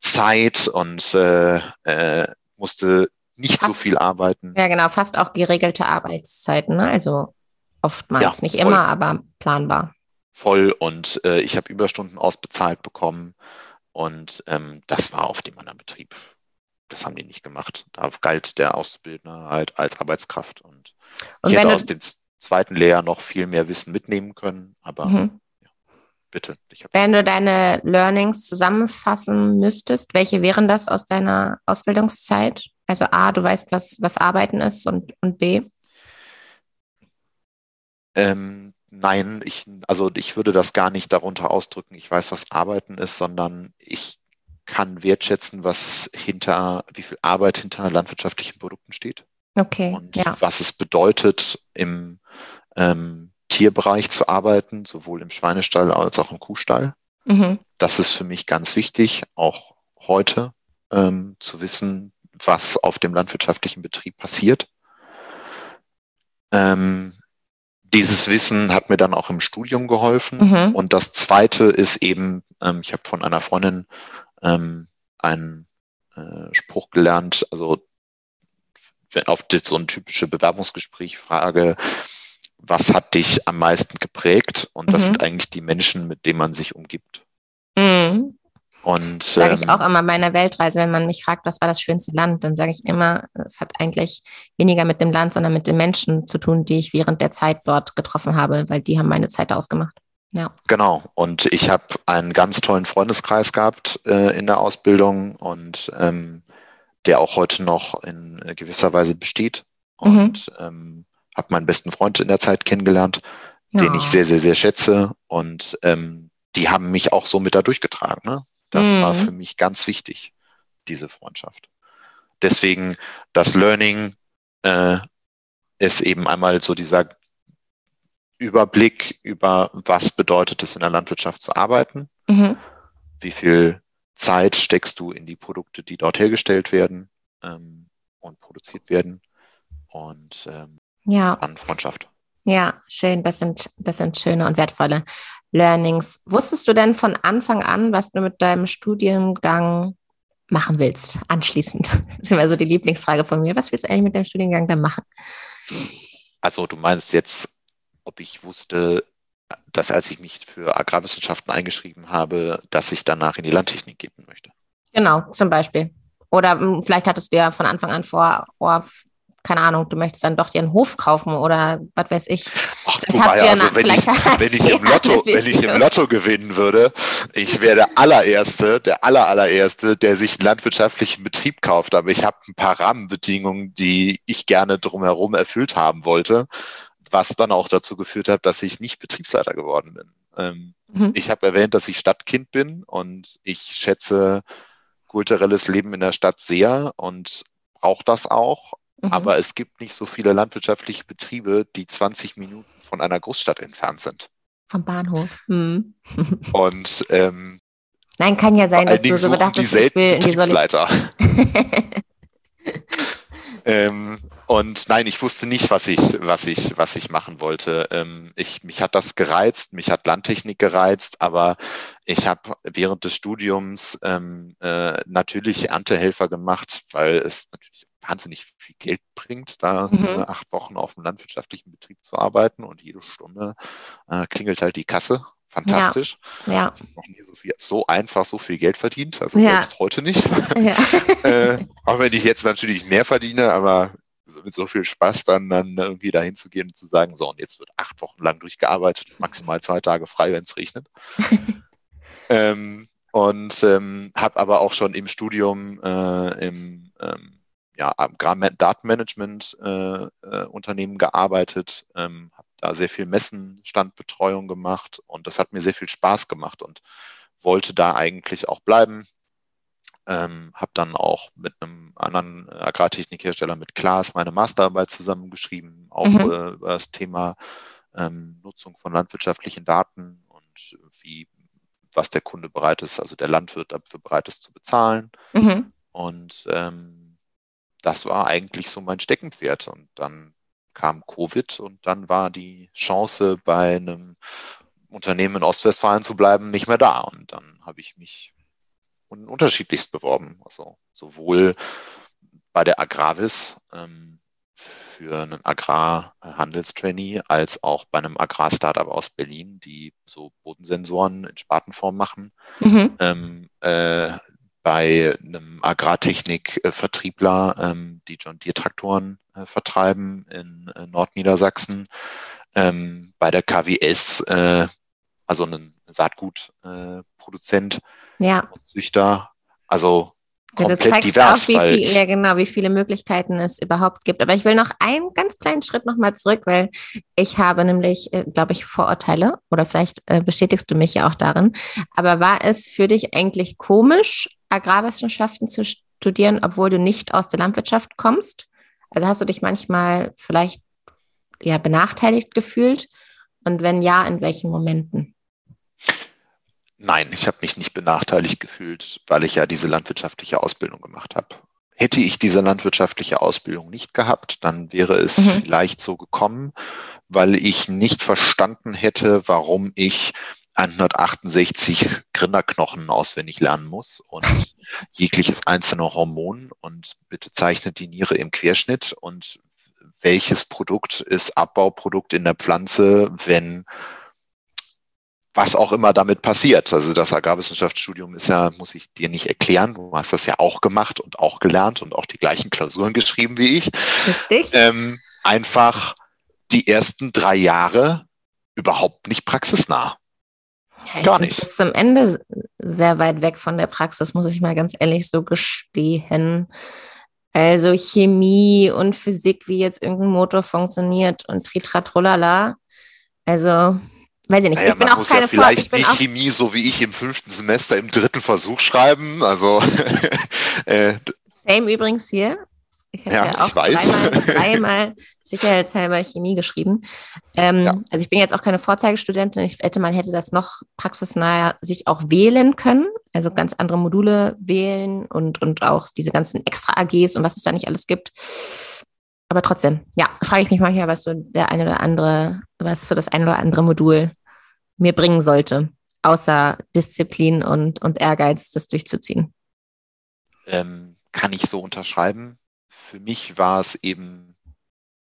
Zeit und äh, äh, musste nicht fast, so viel arbeiten. Ja, genau, fast auch geregelte Arbeitszeiten, ne? Also oftmals, ja, nicht immer, aber planbar. Voll und äh, ich habe Überstunden ausbezahlt bekommen und ähm, das war auf dem anderen Betrieb. Das haben die nicht gemacht. Da galt der Auszubildende halt als Arbeitskraft und, und ich hätte aus dem zweiten Lehrjahr noch viel mehr Wissen mitnehmen können, aber mhm. Bitte. Wenn du deine Learnings zusammenfassen müsstest, welche wären das aus deiner Ausbildungszeit? Also A, du weißt, was, was Arbeiten ist und, und B? Ähm, nein, ich, also ich würde das gar nicht darunter ausdrücken, ich weiß, was Arbeiten ist, sondern ich kann wertschätzen, was hinter, wie viel Arbeit hinter landwirtschaftlichen Produkten steht. Okay. Und ja. was es bedeutet, im ähm, Tierbereich zu arbeiten, sowohl im Schweinestall als auch im Kuhstall. Mhm. Das ist für mich ganz wichtig, auch heute ähm, zu wissen, was auf dem landwirtschaftlichen Betrieb passiert. Ähm, dieses Wissen hat mir dann auch im Studium geholfen. Mhm. Und das Zweite ist eben, ähm, ich habe von einer Freundin ähm, einen äh, Spruch gelernt, also auf so ein typische Bewerbungsgespräch frage, was hat dich am meisten geprägt? Und das mhm. sind eigentlich die Menschen, mit denen man sich umgibt. Mhm. Und das sage ich ähm, auch immer meiner Weltreise, wenn man mich fragt, was war das schönste Land, dann sage ich immer, es hat eigentlich weniger mit dem Land, sondern mit den Menschen zu tun, die ich während der Zeit dort getroffen habe, weil die haben meine Zeit ausgemacht. Ja. Genau. Und ich habe einen ganz tollen Freundeskreis gehabt äh, in der Ausbildung und ähm, der auch heute noch in gewisser Weise besteht. Mhm. Und mhm. ähm, habe meinen besten Freund in der Zeit kennengelernt, ja. den ich sehr, sehr, sehr schätze. Und ähm, die haben mich auch so mit da durchgetragen. Ne? Das mhm. war für mich ganz wichtig, diese Freundschaft. Deswegen das Learning äh, ist eben einmal so dieser Überblick über, was bedeutet es in der Landwirtschaft zu arbeiten, mhm. wie viel Zeit steckst du in die Produkte, die dort hergestellt werden ähm, und produziert werden und ähm, ja. an Freundschaft. Ja, schön. Das sind, das sind schöne und wertvolle Learnings. Wusstest du denn von Anfang an, was du mit deinem Studiengang machen willst, anschließend? Das ist immer so die Lieblingsfrage von mir. Was willst du eigentlich mit deinem Studiengang dann machen? Also du meinst jetzt, ob ich wusste, dass als ich mich für Agrarwissenschaften eingeschrieben habe, dass ich danach in die Landtechnik gehen möchte. Genau, zum Beispiel. Oder hm, vielleicht hattest du ja von Anfang an vor, oh, keine Ahnung, du möchtest dann doch dir einen Hof kaufen oder was weiß ich. Ach, wobei, ja, also, wenn, ich, wenn, ich im Lotto, wenn ich im Lotto gewinnen würde, ich wäre der allererste, der aller, allererste, der sich einen landwirtschaftlichen Betrieb kauft. Aber ich habe ein paar Rahmenbedingungen, die ich gerne drumherum erfüllt haben wollte, was dann auch dazu geführt hat, dass ich nicht Betriebsleiter geworden bin. Ähm, mhm. Ich habe erwähnt, dass ich Stadtkind bin und ich schätze kulturelles Leben in der Stadt sehr und brauche das auch. Mhm. Aber es gibt nicht so viele landwirtschaftliche Betriebe, die 20 Minuten von einer Großstadt entfernt sind. Vom Bahnhof. Mhm. Und ähm, Nein, kann ja sein, dass du so gedacht hast, ich will in die Betriebsleiter. ähm, und nein, ich wusste nicht, was ich, was ich, was ich machen wollte. Ähm, ich, mich hat das gereizt, mich hat Landtechnik gereizt, aber ich habe während des Studiums ähm, äh, natürlich Erntehelfer gemacht, weil es natürlich wahnsinnig viel Geld bringt, da mhm. äh, acht Wochen auf einem landwirtschaftlichen Betrieb zu arbeiten und jede Stunde äh, klingelt halt die Kasse. Fantastisch. Ja. ja. Ich habe noch nie so, viel, so, einfach so viel Geld verdient, also ja. selbst heute nicht. Ja. äh, auch wenn ich jetzt natürlich mehr verdiene, aber mit so viel Spaß dann, dann irgendwie dahin zu gehen und zu sagen, so, und jetzt wird acht Wochen lang durchgearbeitet, maximal zwei Tage frei, wenn es regnet. ähm, und ähm, habe aber auch schon im Studium äh, im ähm, ja, Datenmanagement äh, äh, Unternehmen gearbeitet, ähm, habe da sehr viel Messenstandbetreuung gemacht und das hat mir sehr viel Spaß gemacht und wollte da eigentlich auch bleiben. Ähm, habe dann auch mit einem anderen Agrartechnikhersteller, mit Klaas, meine Masterarbeit zusammengeschrieben, auch mhm. äh, über das Thema ähm, Nutzung von landwirtschaftlichen Daten und wie, was der Kunde bereit ist, also der Landwirt dafür bereit ist zu bezahlen. Mhm. Und ähm, das war eigentlich so mein Steckenpferd. Und dann kam Covid und dann war die Chance, bei einem Unternehmen in Ostwestfalen zu bleiben, nicht mehr da. Und dann habe ich mich unterschiedlichst beworben. Also sowohl bei der Agravis ähm, für einen Agrarhandelstrainee als auch bei einem Agrar-Startup aus Berlin, die so Bodensensoren in Spatenform machen. Mhm. Ähm, äh, bei einem Agrartechnik-Vertriebler, ähm, die John Deere Traktoren äh, vertreiben in äh, Nordniedersachsen, ähm, bei der KWS, äh, also ein Saatgutproduzent ja. Züchter. Also komplett du zeigst divers. Auch, wie viel, ja, genau, wie viele Möglichkeiten es überhaupt gibt. Aber ich will noch einen ganz kleinen Schritt nochmal zurück, weil ich habe nämlich, äh, glaube ich, Vorurteile oder vielleicht äh, bestätigst du mich ja auch darin. Aber war es für dich eigentlich komisch, Agrarwissenschaften zu studieren, obwohl du nicht aus der Landwirtschaft kommst? Also hast du dich manchmal vielleicht ja benachteiligt gefühlt? Und wenn ja, in welchen Momenten? Nein, ich habe mich nicht benachteiligt gefühlt, weil ich ja diese landwirtschaftliche Ausbildung gemacht habe. Hätte ich diese landwirtschaftliche Ausbildung nicht gehabt, dann wäre es mhm. vielleicht so gekommen, weil ich nicht verstanden hätte, warum ich 168 Grinderknochen auswendig lernen muss und jegliches einzelne Hormon und bitte zeichnet die Niere im Querschnitt und welches Produkt ist Abbauprodukt in der Pflanze, wenn was auch immer damit passiert. Also das Agrarwissenschaftsstudium ist ja, muss ich dir nicht erklären, du hast das ja auch gemacht und auch gelernt und auch die gleichen Klausuren geschrieben wie ich. Richtig. Ähm, einfach die ersten drei Jahre überhaupt nicht praxisnah. Ja, Gar nicht. Bis zum Ende sehr weit weg von der Praxis, muss ich mal ganz ehrlich so gestehen. Also Chemie und Physik, wie jetzt irgendein Motor funktioniert und Tritratrolala. Also weiß ich nicht. Naja, ich bin auch keine ja vielleicht nicht Chemie, so wie ich im fünften Semester im dritten Versuch schreiben. Also äh, Same übrigens hier. Ich habe ja, ja, auch dreimal, dreimal sicherheitshalber Chemie geschrieben. Ähm, ja. Also ich bin jetzt auch keine Vorzeigestudentin. Ich hätte man hätte das noch praxisnah sich auch wählen können. Also ganz andere Module wählen und, und auch diese ganzen extra AGs und was es da nicht alles gibt aber trotzdem, ja, frage ich mich manchmal, was so der eine oder andere, was so das eine oder andere Modul mir bringen sollte, außer Disziplin und, und Ehrgeiz, das durchzuziehen. Ähm, kann ich so unterschreiben. Für mich war es eben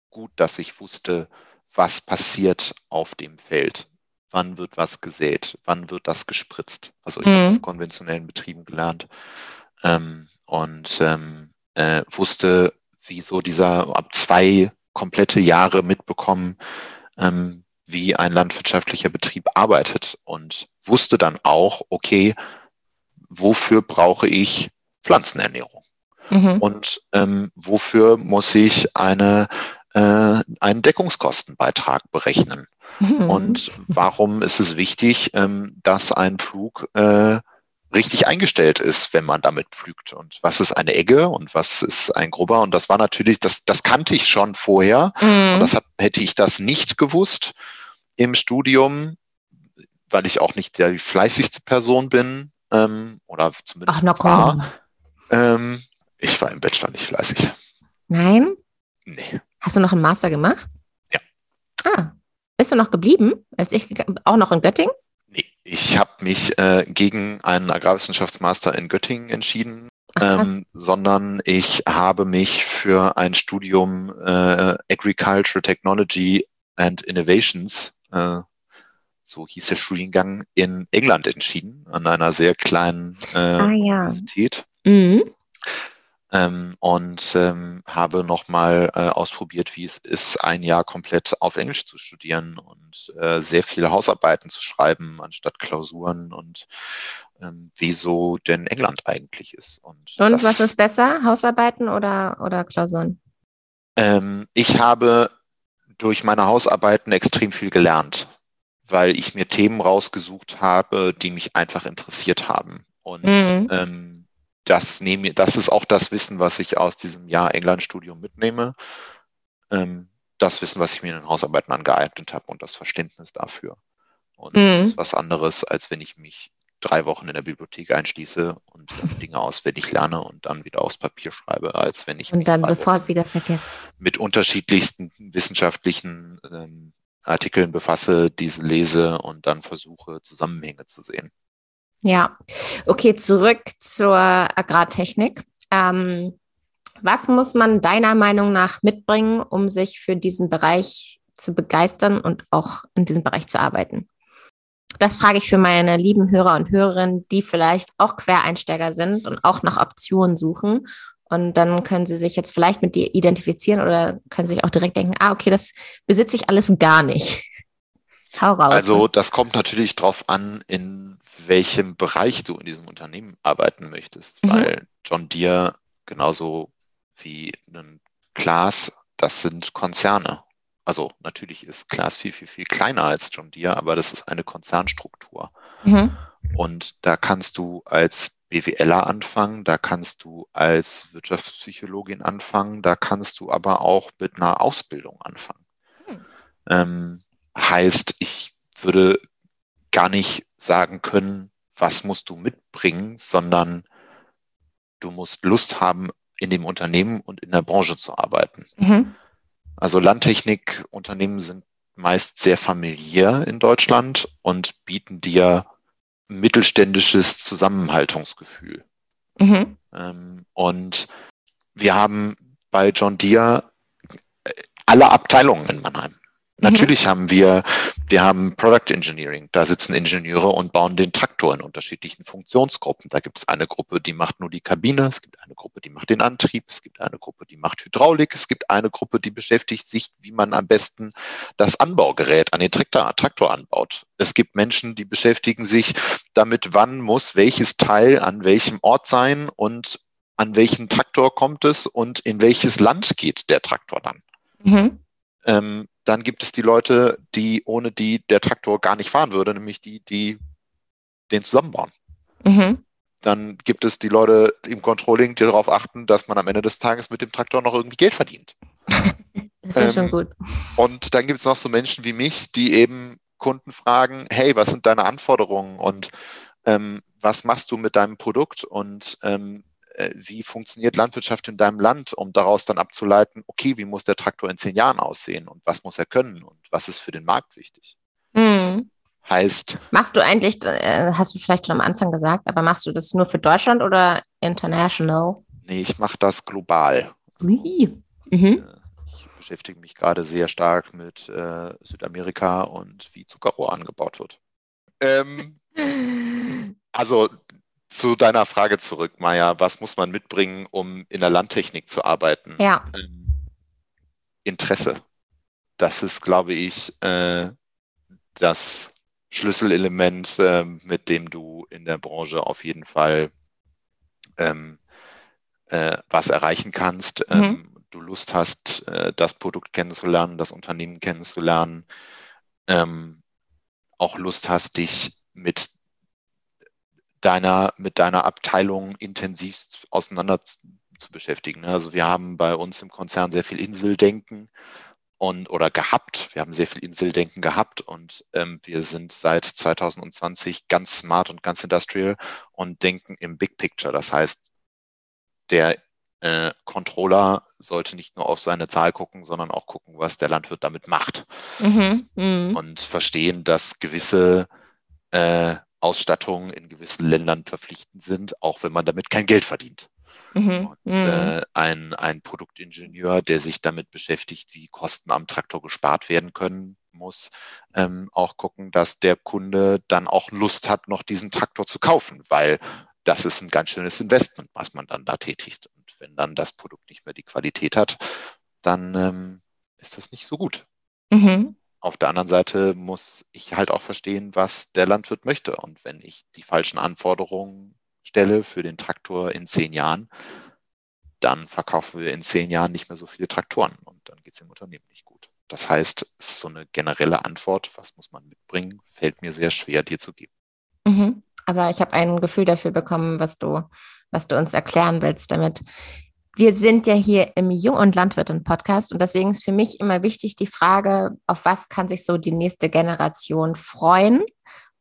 gut, dass ich wusste, was passiert auf dem Feld. Wann wird was gesät? Wann wird das gespritzt? Also ich mhm. habe auf konventionellen Betrieben gelernt ähm, und ähm, äh, wusste, wie so dieser ab zwei komplette Jahre mitbekommen, ähm, wie ein landwirtschaftlicher Betrieb arbeitet und wusste dann auch, okay, wofür brauche ich Pflanzenernährung? Mhm. Und ähm, wofür muss ich eine, äh, einen Deckungskostenbeitrag berechnen? Mhm. Und warum ist es wichtig, ähm, dass ein Flug äh, richtig eingestellt ist, wenn man damit pflügt. Und was ist eine Egge und was ist ein Grubber? Und das war natürlich, das, das kannte ich schon vorher. Mhm. Und das hat, hätte ich das nicht gewusst im Studium, weil ich auch nicht der fleißigste Person bin, ähm, oder zumindest Ach, na war. Ähm, ich war im Bachelor nicht fleißig. Nein? Nee. Hast du noch einen Master gemacht? Ja. Ah, bist du noch geblieben? Als ich auch noch in Göttingen? Nee, ich habe mich äh, gegen einen Agrarwissenschaftsmaster in Göttingen entschieden, Ach, ähm, sondern ich habe mich für ein Studium äh, Agricultural Technology and Innovations, äh, so hieß der Studiengang, in England entschieden, an einer sehr kleinen äh, ah, ja. Universität. Mhm ähm, und ähm, habe nochmal äh, ausprobiert, wie es ist, ein Jahr komplett auf Englisch zu studieren und äh, sehr viele Hausarbeiten zu schreiben anstatt Klausuren und ähm, wieso denn England eigentlich ist. Und, und das, was ist besser, Hausarbeiten oder, oder Klausuren? Ähm, ich habe durch meine Hausarbeiten extrem viel gelernt, weil ich mir Themen rausgesucht habe, die mich einfach interessiert haben. Und mhm. Das nehme, das ist auch das Wissen, was ich aus diesem Jahr England-Studium mitnehme. Ähm, das Wissen, was ich mir in den Hausarbeiten angeeignet habe und das Verständnis dafür. Und mhm. das ist was anderes, als wenn ich mich drei Wochen in der Bibliothek einschließe und Dinge auswendig lerne und dann wieder aufs Papier schreibe, als wenn ich und dann sofort Wochen wieder vergesse. Mit unterschiedlichsten wissenschaftlichen ähm, Artikeln befasse, diese lese und dann versuche, Zusammenhänge zu sehen. Ja, okay, zurück zur Agrartechnik. Ähm, was muss man deiner Meinung nach mitbringen, um sich für diesen Bereich zu begeistern und auch in diesem Bereich zu arbeiten? Das frage ich für meine lieben Hörer und Hörerinnen, die vielleicht auch Quereinsteiger sind und auch nach Optionen suchen. Und dann können sie sich jetzt vielleicht mit dir identifizieren oder können sich auch direkt denken, ah, okay, das besitze ich alles gar nicht. Hau raus. Also das kommt natürlich drauf an, in welchem Bereich du in diesem Unternehmen arbeiten möchtest, mhm. weil John Deere genauso wie ein Klaas, das sind Konzerne. Also natürlich ist Klaas viel, viel, viel kleiner als John Deere, aber das ist eine Konzernstruktur. Mhm. Und da kannst du als BWLer anfangen, da kannst du als Wirtschaftspsychologin anfangen, da kannst du aber auch mit einer Ausbildung anfangen. Mhm. Ähm, heißt, ich würde gar nicht sagen können, was musst du mitbringen, sondern du musst Lust haben, in dem Unternehmen und in der Branche zu arbeiten. Mhm. Also Landtechnikunternehmen sind meist sehr familiär in Deutschland und bieten dir mittelständisches Zusammenhaltungsgefühl. Mhm. Ähm, und wir haben bei John Deere alle Abteilungen in Mannheim. Mhm. Natürlich mhm. haben wir, wir haben Product Engineering. Da sitzen Ingenieure und bauen den Traktor in unterschiedlichen Funktionsgruppen. Da gibt es eine Gruppe, die macht nur die Kabine. Es gibt eine Gruppe, die macht den Antrieb. Es gibt eine Gruppe, die macht Hydraulik. Es gibt eine Gruppe, die beschäftigt sich, wie man am besten das Anbaugerät an den Traktor, Traktor anbaut. Es gibt Menschen, die beschäftigen sich damit, wann muss welches Teil an welchem Ort sein und an welchen Traktor kommt es und in welches Land geht der Traktor dann. Mhm. Ähm, dann gibt es die Leute, die ohne die der Traktor gar nicht fahren würde, nämlich die, die den zusammenbauen. Mhm. Dann gibt es die Leute im Controlling, die darauf achten, dass man am Ende des Tages mit dem Traktor noch irgendwie Geld verdient. das ist ähm, schon gut. Und dann gibt es noch so Menschen wie mich, die eben Kunden fragen, hey, was sind deine Anforderungen und ähm, was machst du mit deinem Produkt und ähm, äh, wie funktioniert Landwirtschaft in deinem Land, um daraus dann abzuleiten, okay, wie muss der Traktor in zehn Jahren aussehen und was muss er können und was ist für den Markt wichtig. Mhm. Heißt. Machst du eigentlich, äh, hast du vielleicht schon am Anfang gesagt, aber machst du das nur für Deutschland oder international? Nee, ich mache das global. Also, mhm. Ich beschäftige mich gerade sehr stark mit äh, Südamerika und wie Zuckerrohr angebaut wird. Ähm, also zu deiner Frage zurück, Maja. Was muss man mitbringen, um in der Landtechnik zu arbeiten? Ja. Ähm, Interesse. Das ist, glaube ich, äh, das Schlüsselelement, äh, mit dem du in der Branche auf jeden Fall ähm, äh, was erreichen kannst. Mhm. Ähm, du Lust hast, äh, das Produkt kennenzulernen, das Unternehmen kennenzulernen, ähm, auch Lust hast, dich mit deiner, mit deiner Abteilung intensiv auseinander zu beschäftigen. Also wir haben bei uns im Konzern sehr viel Inseldenken und oder gehabt. Wir haben sehr viel Inseldenken gehabt und ähm, wir sind seit 2020 ganz smart und ganz industrial und denken im Big Picture. Das heißt, der äh, Controller sollte nicht nur auf seine Zahl gucken, sondern auch gucken, was der Landwirt damit macht. Mhm, mh. Und verstehen, dass gewisse äh, Ausstattungen in gewissen Ländern verpflichtend sind, auch wenn man damit kein Geld verdient. Mhm. Und, mhm. äh, ein, ein Produktingenieur, der sich damit beschäftigt, wie Kosten am Traktor gespart werden können, muss ähm, auch gucken, dass der Kunde dann auch Lust hat, noch diesen Traktor zu kaufen, weil das ist ein ganz schönes Investment, was man dann da tätigt. Und wenn dann das Produkt nicht mehr die Qualität hat, dann ähm, ist das nicht so gut. Mhm. Auf der anderen Seite muss ich halt auch verstehen, was der Landwirt möchte. Und wenn ich die falschen Anforderungen stelle für den Traktor in zehn Jahren, dann verkaufen wir in zehn Jahren nicht mehr so viele Traktoren und dann geht es dem Unternehmen nicht gut. Das heißt, so eine generelle Antwort, was muss man mitbringen, fällt mir sehr schwer, dir zu geben. Mhm. Aber ich habe ein Gefühl dafür bekommen, was du, was du uns erklären willst damit wir sind ja hier im Jung- und Landwirtin-Podcast und deswegen ist für mich immer wichtig die Frage, auf was kann sich so die nächste Generation freuen?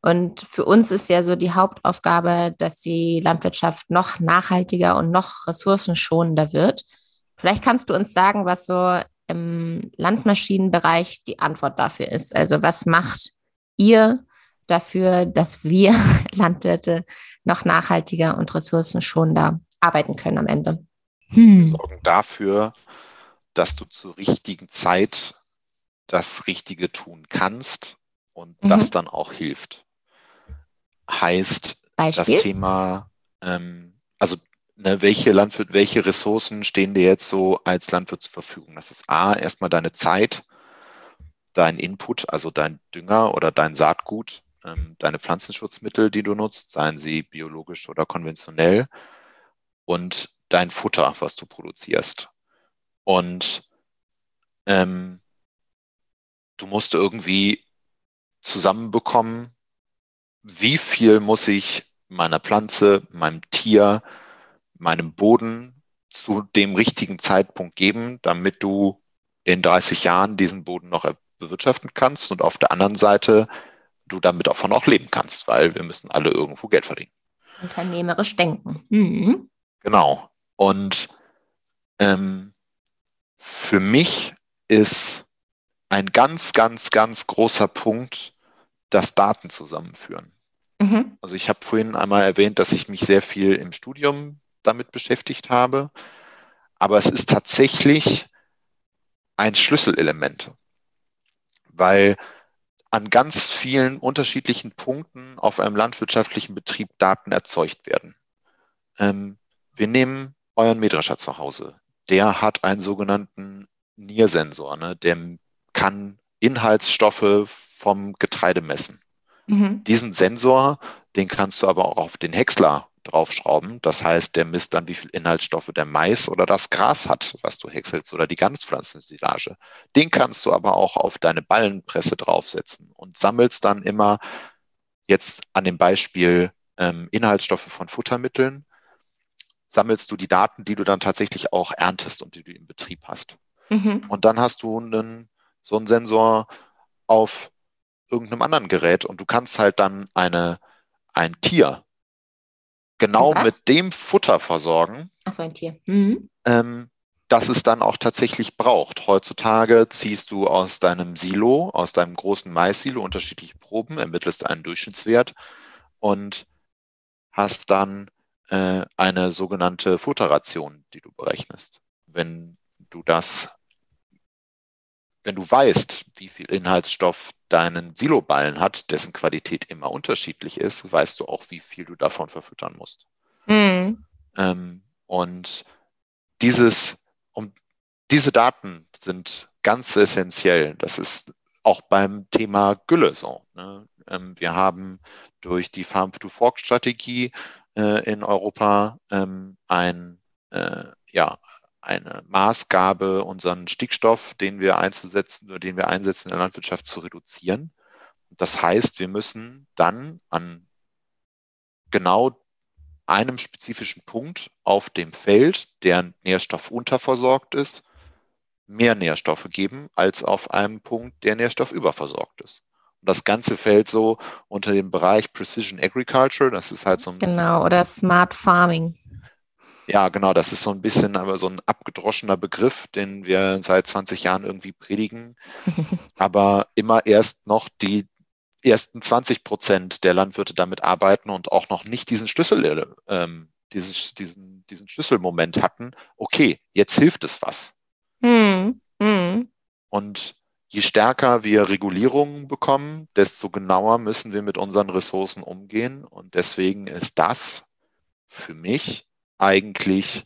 Und für uns ist ja so die Hauptaufgabe, dass die Landwirtschaft noch nachhaltiger und noch ressourcenschonender wird. Vielleicht kannst du uns sagen, was so im Landmaschinenbereich die Antwort dafür ist. Also was macht ihr dafür, dass wir Landwirte noch nachhaltiger und ressourcenschonender arbeiten können am Ende? Hm. sorgen dafür, dass du zur richtigen Zeit das Richtige tun kannst und mhm. das dann auch hilft. Heißt, Beispiel? das Thema, ähm, also ne, welche Landwirt, welche Ressourcen stehen dir jetzt so als Landwirt zur Verfügung? Das ist A, erstmal deine Zeit, dein Input, also dein Dünger oder dein Saatgut, ähm, deine Pflanzenschutzmittel, die du nutzt, seien sie biologisch oder konventionell, und dein Futter, was du produzierst. Und ähm, du musst irgendwie zusammenbekommen, wie viel muss ich meiner Pflanze, meinem Tier, meinem Boden zu dem richtigen Zeitpunkt geben, damit du in 30 Jahren diesen Boden noch bewirtschaften kannst und auf der anderen Seite du damit davon auch leben kannst, weil wir müssen alle irgendwo Geld verdienen. Unternehmerisch denken. Mhm. Genau. Und ähm, für mich ist ein ganz, ganz, ganz großer Punkt das Daten zusammenführen. Mhm. Also ich habe vorhin einmal erwähnt, dass ich mich sehr viel im Studium damit beschäftigt habe, aber es ist tatsächlich ein Schlüsselelement, weil an ganz vielen unterschiedlichen Punkten auf einem landwirtschaftlichen Betrieb Daten erzeugt werden. Ähm, wir nehmen euren Mähdrescher zu Hause. Der hat einen sogenannten NIR-Sensor, ne? der kann Inhaltsstoffe vom Getreide messen. Mhm. Diesen Sensor, den kannst du aber auch auf den Häcksler draufschrauben. Das heißt, der misst dann, wie viel Inhaltsstoffe der Mais oder das Gras hat, was du häckselst, oder die Ganzpflanzensilage. Den kannst du aber auch auf deine Ballenpresse draufsetzen und sammelst dann immer jetzt an dem Beispiel ähm, Inhaltsstoffe von Futtermitteln, sammelst du die Daten, die du dann tatsächlich auch erntest und die du im Betrieb hast. Mhm. Und dann hast du einen, so einen Sensor auf irgendeinem anderen Gerät und du kannst halt dann eine, ein Tier genau mit dem Futter versorgen. Ach so, ein Tier. Mhm. Ähm, das es dann auch tatsächlich braucht. Heutzutage ziehst du aus deinem Silo, aus deinem großen Mais-Silo unterschiedliche Proben, ermittelst einen Durchschnittswert und hast dann äh, eine sogenannte Futterration, die du berechnest. Wenn du das wenn du weißt, wie viel Inhaltsstoff deinen Siloballen hat, dessen Qualität immer unterschiedlich ist, weißt du auch, wie viel du davon verfüttern musst. Mhm. Ähm, und dieses, um, diese Daten sind ganz essentiell. Das ist auch beim Thema Gülle so. Ne? Ähm, wir haben durch die Farm-to-Fork-Strategie äh, in Europa ähm, ein, äh, ja, eine Maßgabe, unseren Stickstoff, den wir einzusetzen den wir einsetzen in der Landwirtschaft zu reduzieren. Das heißt, wir müssen dann an genau einem spezifischen Punkt auf dem Feld, der Nährstoff unterversorgt ist, mehr Nährstoffe geben als auf einem Punkt, der Nährstoff überversorgt ist. Das ganze fällt so unter dem Bereich Precision Agriculture. Das ist halt so ein. Genau, oder Smart Farming. Ja, genau, das ist so ein bisschen aber so ein abgedroschener Begriff, den wir seit 20 Jahren irgendwie predigen, aber immer erst noch die ersten 20 Prozent der Landwirte damit arbeiten und auch noch nicht diesen Schlüssel, ähm, dieses, diesen, diesen Schlüsselmoment hatten, okay, jetzt hilft es was. Hm. Hm. Und je stärker wir Regulierungen bekommen, desto genauer müssen wir mit unseren Ressourcen umgehen. Und deswegen ist das für mich eigentlich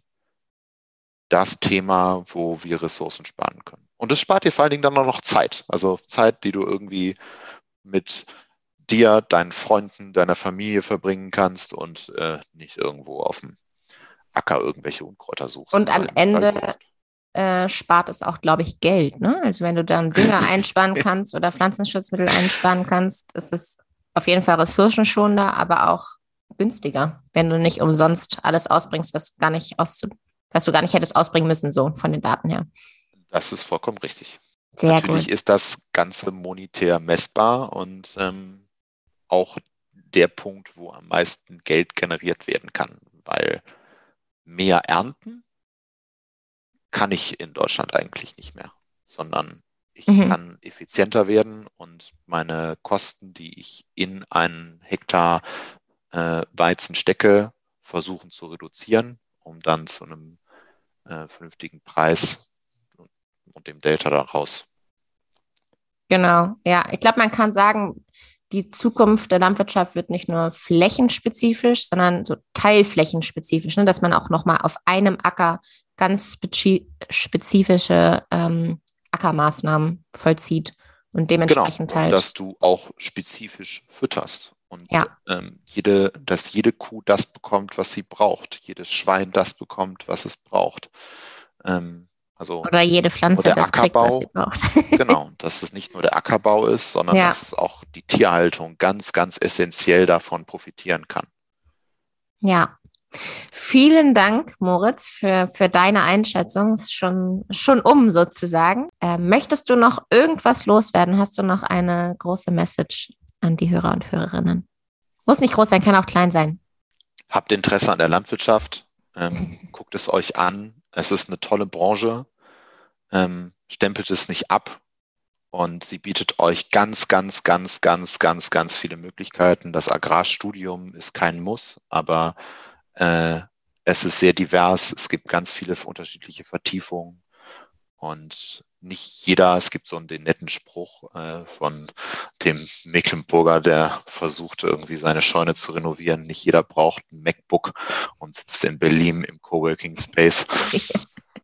das Thema, wo wir Ressourcen sparen können. Und es spart dir vor allen Dingen dann auch noch Zeit. Also Zeit, die du irgendwie mit dir, deinen Freunden, deiner Familie verbringen kannst und äh, nicht irgendwo auf dem Acker irgendwelche Unkräuter suchst. Und am Ende äh, spart es auch, glaube ich, Geld. Ne? Also wenn du dann Dünger einsparen kannst oder Pflanzenschutzmittel einsparen kannst, ist es auf jeden Fall ressourcenschonender, aber auch günstiger, wenn du nicht umsonst alles ausbringst, was gar nicht auszu was du gar nicht hättest ausbringen müssen, so von den Daten her. Das ist vollkommen richtig. Sehr Natürlich gut. ist das Ganze monetär messbar und ähm, auch der Punkt, wo am meisten Geld generiert werden kann, weil mehr ernten kann ich in Deutschland eigentlich nicht mehr, sondern ich mhm. kann effizienter werden und meine Kosten, die ich in einen Hektar äh, Weizen stecke, versuchen zu reduzieren, um dann zu einem äh, vernünftigen Preis und dem Delta daraus. Genau, ja. Ich glaube, man kann sagen, die Zukunft der Landwirtschaft wird nicht nur flächenspezifisch, sondern so teilflächenspezifisch, ne? dass man auch nochmal auf einem Acker ganz spezifische ähm, Ackermaßnahmen vollzieht Und dementsprechend genau, halt. Dass du auch spezifisch fütterst. Und ja. ähm, jede, dass jede Kuh das bekommt, was sie braucht. Jedes Schwein das bekommt, was es braucht. Ähm, also oder jede Pflanze der das Ackerbau, kriegt, was sie braucht. genau, dass es nicht nur der Ackerbau ist, sondern Ja. dass es auch die Tierhaltung ganz, ganz essentiell davon profitieren kann. Ja. Vielen Dank, Moritz, für, für deine Einschätzung. Ist schon, schon um sozusagen. Ähm, möchtest du noch irgendwas loswerden? Hast du noch eine große Message an die Hörer und Hörerinnen? Muss nicht groß sein, kann auch klein sein. Habt Interesse an der Landwirtschaft, ähm, guckt es euch an. Es ist eine tolle Branche. Ähm, stempelt es nicht ab. Und sie bietet euch ganz, ganz, ganz, ganz, ganz, ganz viele Möglichkeiten. Das Agrarstudium ist kein Muss, aber äh, es ist sehr divers. Es gibt ganz viele unterschiedliche Vertiefungen. Und nicht jeder, es gibt so einen den netten Spruch äh, von dem Mecklenburger, der versucht irgendwie seine Scheune zu renovieren. Nicht jeder braucht ein MacBook und sitzt in Berlin im Coworking Space.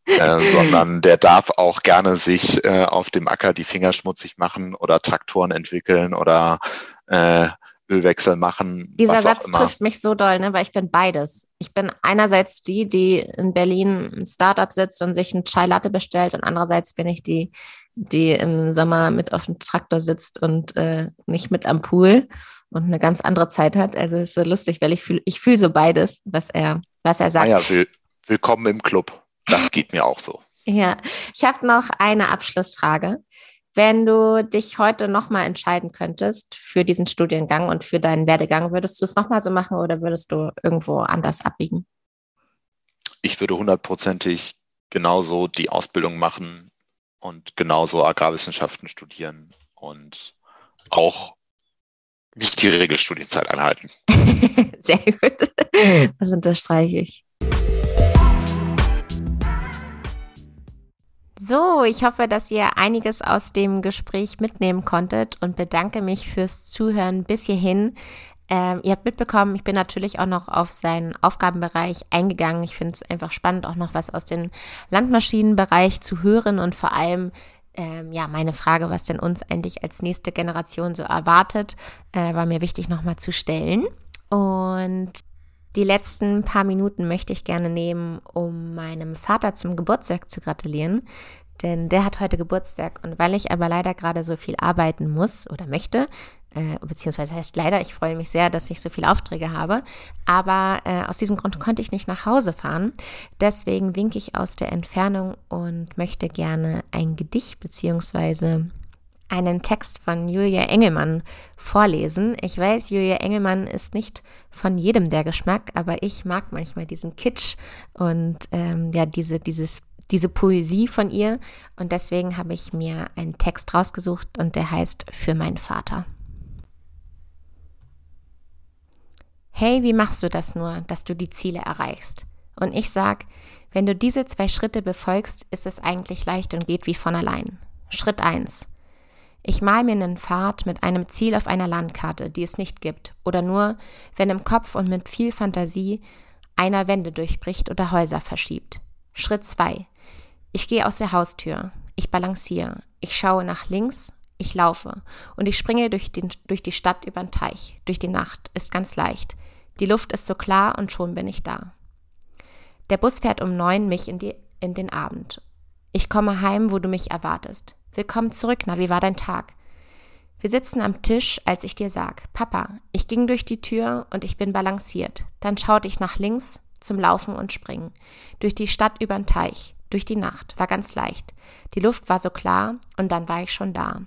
Äh, sondern der darf auch gerne sich äh, auf dem Acker die Finger schmutzig machen oder Traktoren entwickeln oder äh, Ölwechsel machen. Dieser Satz trifft mich so doll, ne, weil ich bin beides. Ich bin einerseits die, die in Berlin ein Startup sitzt und sich ein Chai Latte bestellt und andererseits bin ich die, die im Sommer mit auf dem Traktor sitzt und äh, nicht mit am Pool und eine ganz andere Zeit hat. Also es ist so lustig, weil ich fühle ich fühl so beides, was er, was er Ah sagt. ja, will, willkommen im Club. Das geht mir auch so. Ja, ich habe noch eine Abschlussfrage. Wenn du dich heute nochmal entscheiden könntest für diesen Studiengang und für deinen Werdegang, würdest du es nochmal so machen oder würdest du irgendwo anders abbiegen? Ich würde hundertprozentig genauso die Ausbildung machen und genauso Agrarwissenschaften studieren und auch nicht die Regelstudienzeit einhalten. Sehr gut. Das unterstreiche ich. So, ich hoffe, dass ihr einiges aus dem Gespräch mitnehmen konntet und bedanke mich fürs Zuhören bis hierhin. Ähm, ihr habt mitbekommen, ich bin natürlich auch noch auf seinen Aufgabenbereich eingegangen. Ich finde es einfach spannend, auch noch was aus dem Landmaschinenbereich zu hören und vor allem ähm, ja, meine Frage, was denn uns eigentlich als nächste Generation so erwartet, äh, war mir wichtig nochmal zu stellen. Und die letzten paar Minuten möchte ich gerne nehmen, um meinem Vater zum Geburtstag zu gratulieren. Denn der hat heute Geburtstag und weil ich aber leider gerade so viel arbeiten muss oder möchte, äh, beziehungsweise heißt leider, ich freue mich sehr, dass ich so viele Aufträge habe, aber äh, aus diesem Grund konnte ich nicht nach Hause fahren. Deswegen winke ich aus der Entfernung und möchte gerne ein Gedicht beziehungsweise einen Text von Julia Engelmann vorlesen. Ich weiß, Julia Engelmann ist nicht von jedem der Geschmack, aber ich mag manchmal diesen Kitsch und ähm, ja, diese, dieses, diese Poesie von ihr. Und deswegen habe ich mir einen Text rausgesucht und der heißt Für meinen Vater. Hey, wie machst du das nur, dass du die Ziele erreichst? Und ich sag, wenn du diese zwei Schritte befolgst, ist es eigentlich leicht und geht wie von allein. Schritt eins: Ich mal mir einen Pfad mit einem Ziel auf einer Landkarte, die es nicht gibt, oder nur, wenn im Kopf und mit viel Fantasie einer Wände durchbricht oder Häuser verschiebt. Schritt zwei: Ich gehe aus der Haustür, ich balanciere, ich schaue nach links, ich laufe und ich springe durch, den, durch die Stadt über den Teich, durch die Nacht, ist ganz leicht. Die Luft ist so klar und schon bin ich da. Der Bus fährt um neun mich in, die, in den Abend. Ich komme heim, wo du mich erwartest. Willkommen zurück, na, wie war dein Tag? Wir sitzen am Tisch, als ich dir sag, Papa, ich ging durch die Tür und ich bin balanciert. Dann schaute ich nach links zum Laufen und Springen. Durch die Stadt übern Teich, durch die Nacht, war ganz leicht. Die Luft war so klar und dann war ich schon da.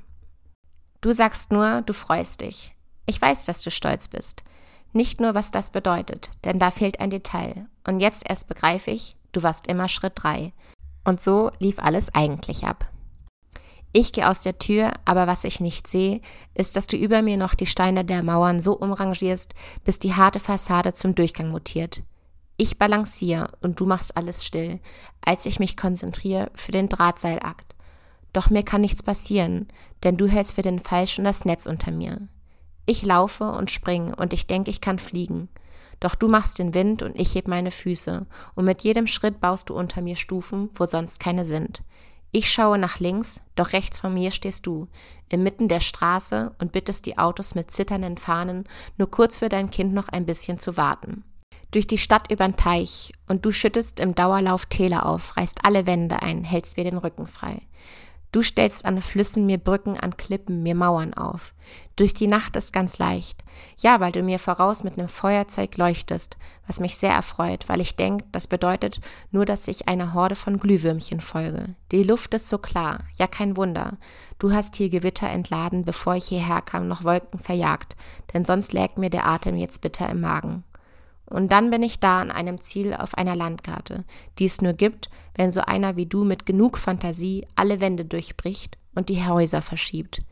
Du sagst nur, du freust dich. Ich weiß, dass du stolz bist. Nicht nur, was das bedeutet, denn da fehlt ein Detail. Und jetzt erst begreife ich, du warst immer Schritt drei. Und so lief alles eigentlich ab. Ich gehe aus der Tür, aber was ich nicht sehe, ist, dass du über mir noch die Steine der Mauern so umrangierst, bis die harte Fassade zum Durchgang mutiert. Ich balanciere und du machst alles still, als ich mich konzentriere für den Drahtseilakt. Doch mir kann nichts passieren, denn du hältst für den Fall schon das Netz unter mir. Ich laufe und springe und ich denke, ich kann fliegen. Doch du machst den Wind und ich heb meine Füße, und mit jedem Schritt baust du unter mir Stufen, wo sonst keine sind. Ich schaue nach links, doch rechts von mir stehst du, inmitten der Straße und bittest die Autos mit zitternden Fahnen, nur kurz für dein Kind noch ein bisschen zu warten. Durch die Stadt übern Teich und du schüttest im Dauerlauf Täler auf, reißt alle Wände ein, hältst mir den Rücken frei. Du stellst an Flüssen mir Brücken, an Klippen mir Mauern auf. Durch die Nacht ist ganz leicht. Ja, weil du mir voraus mit nem Feuerzeug leuchtest, was mich sehr erfreut, weil ich denk, das bedeutet nur, dass ich einer Horde von Glühwürmchen folge. Die Luft ist so klar, ja kein Wunder. Du hast hier Gewitter entladen, bevor ich hierher kam, noch Wolken verjagt, denn sonst lägt mir der Atem jetzt bitter im Magen. Und dann bin ich da an einem Ziel auf einer Landkarte, die es nur gibt, wenn so einer wie du mit genug Fantasie alle Wände durchbricht und die Häuser verschiebt.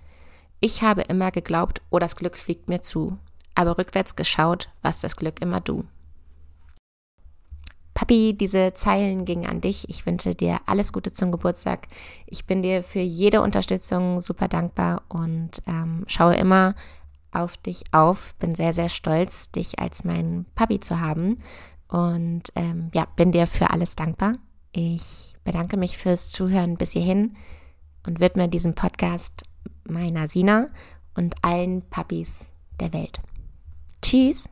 Ich habe immer geglaubt, oh, das Glück fliegt mir zu, aber rückwärts geschaut, was das Glück immer du. Papi, diese Zeilen gingen an dich. Ich wünsche dir alles Gute zum Geburtstag. Ich bin dir für jede Unterstützung super dankbar und ähm, schaue immer auf dich auf. Bin sehr, sehr stolz, dich als mein Papi zu haben. Und ähm, ja, bin dir für alles dankbar. Ich bedanke mich fürs Zuhören bis hierhin und widme diesen Podcast meiner Sina und allen Papis der Welt. Tschüss!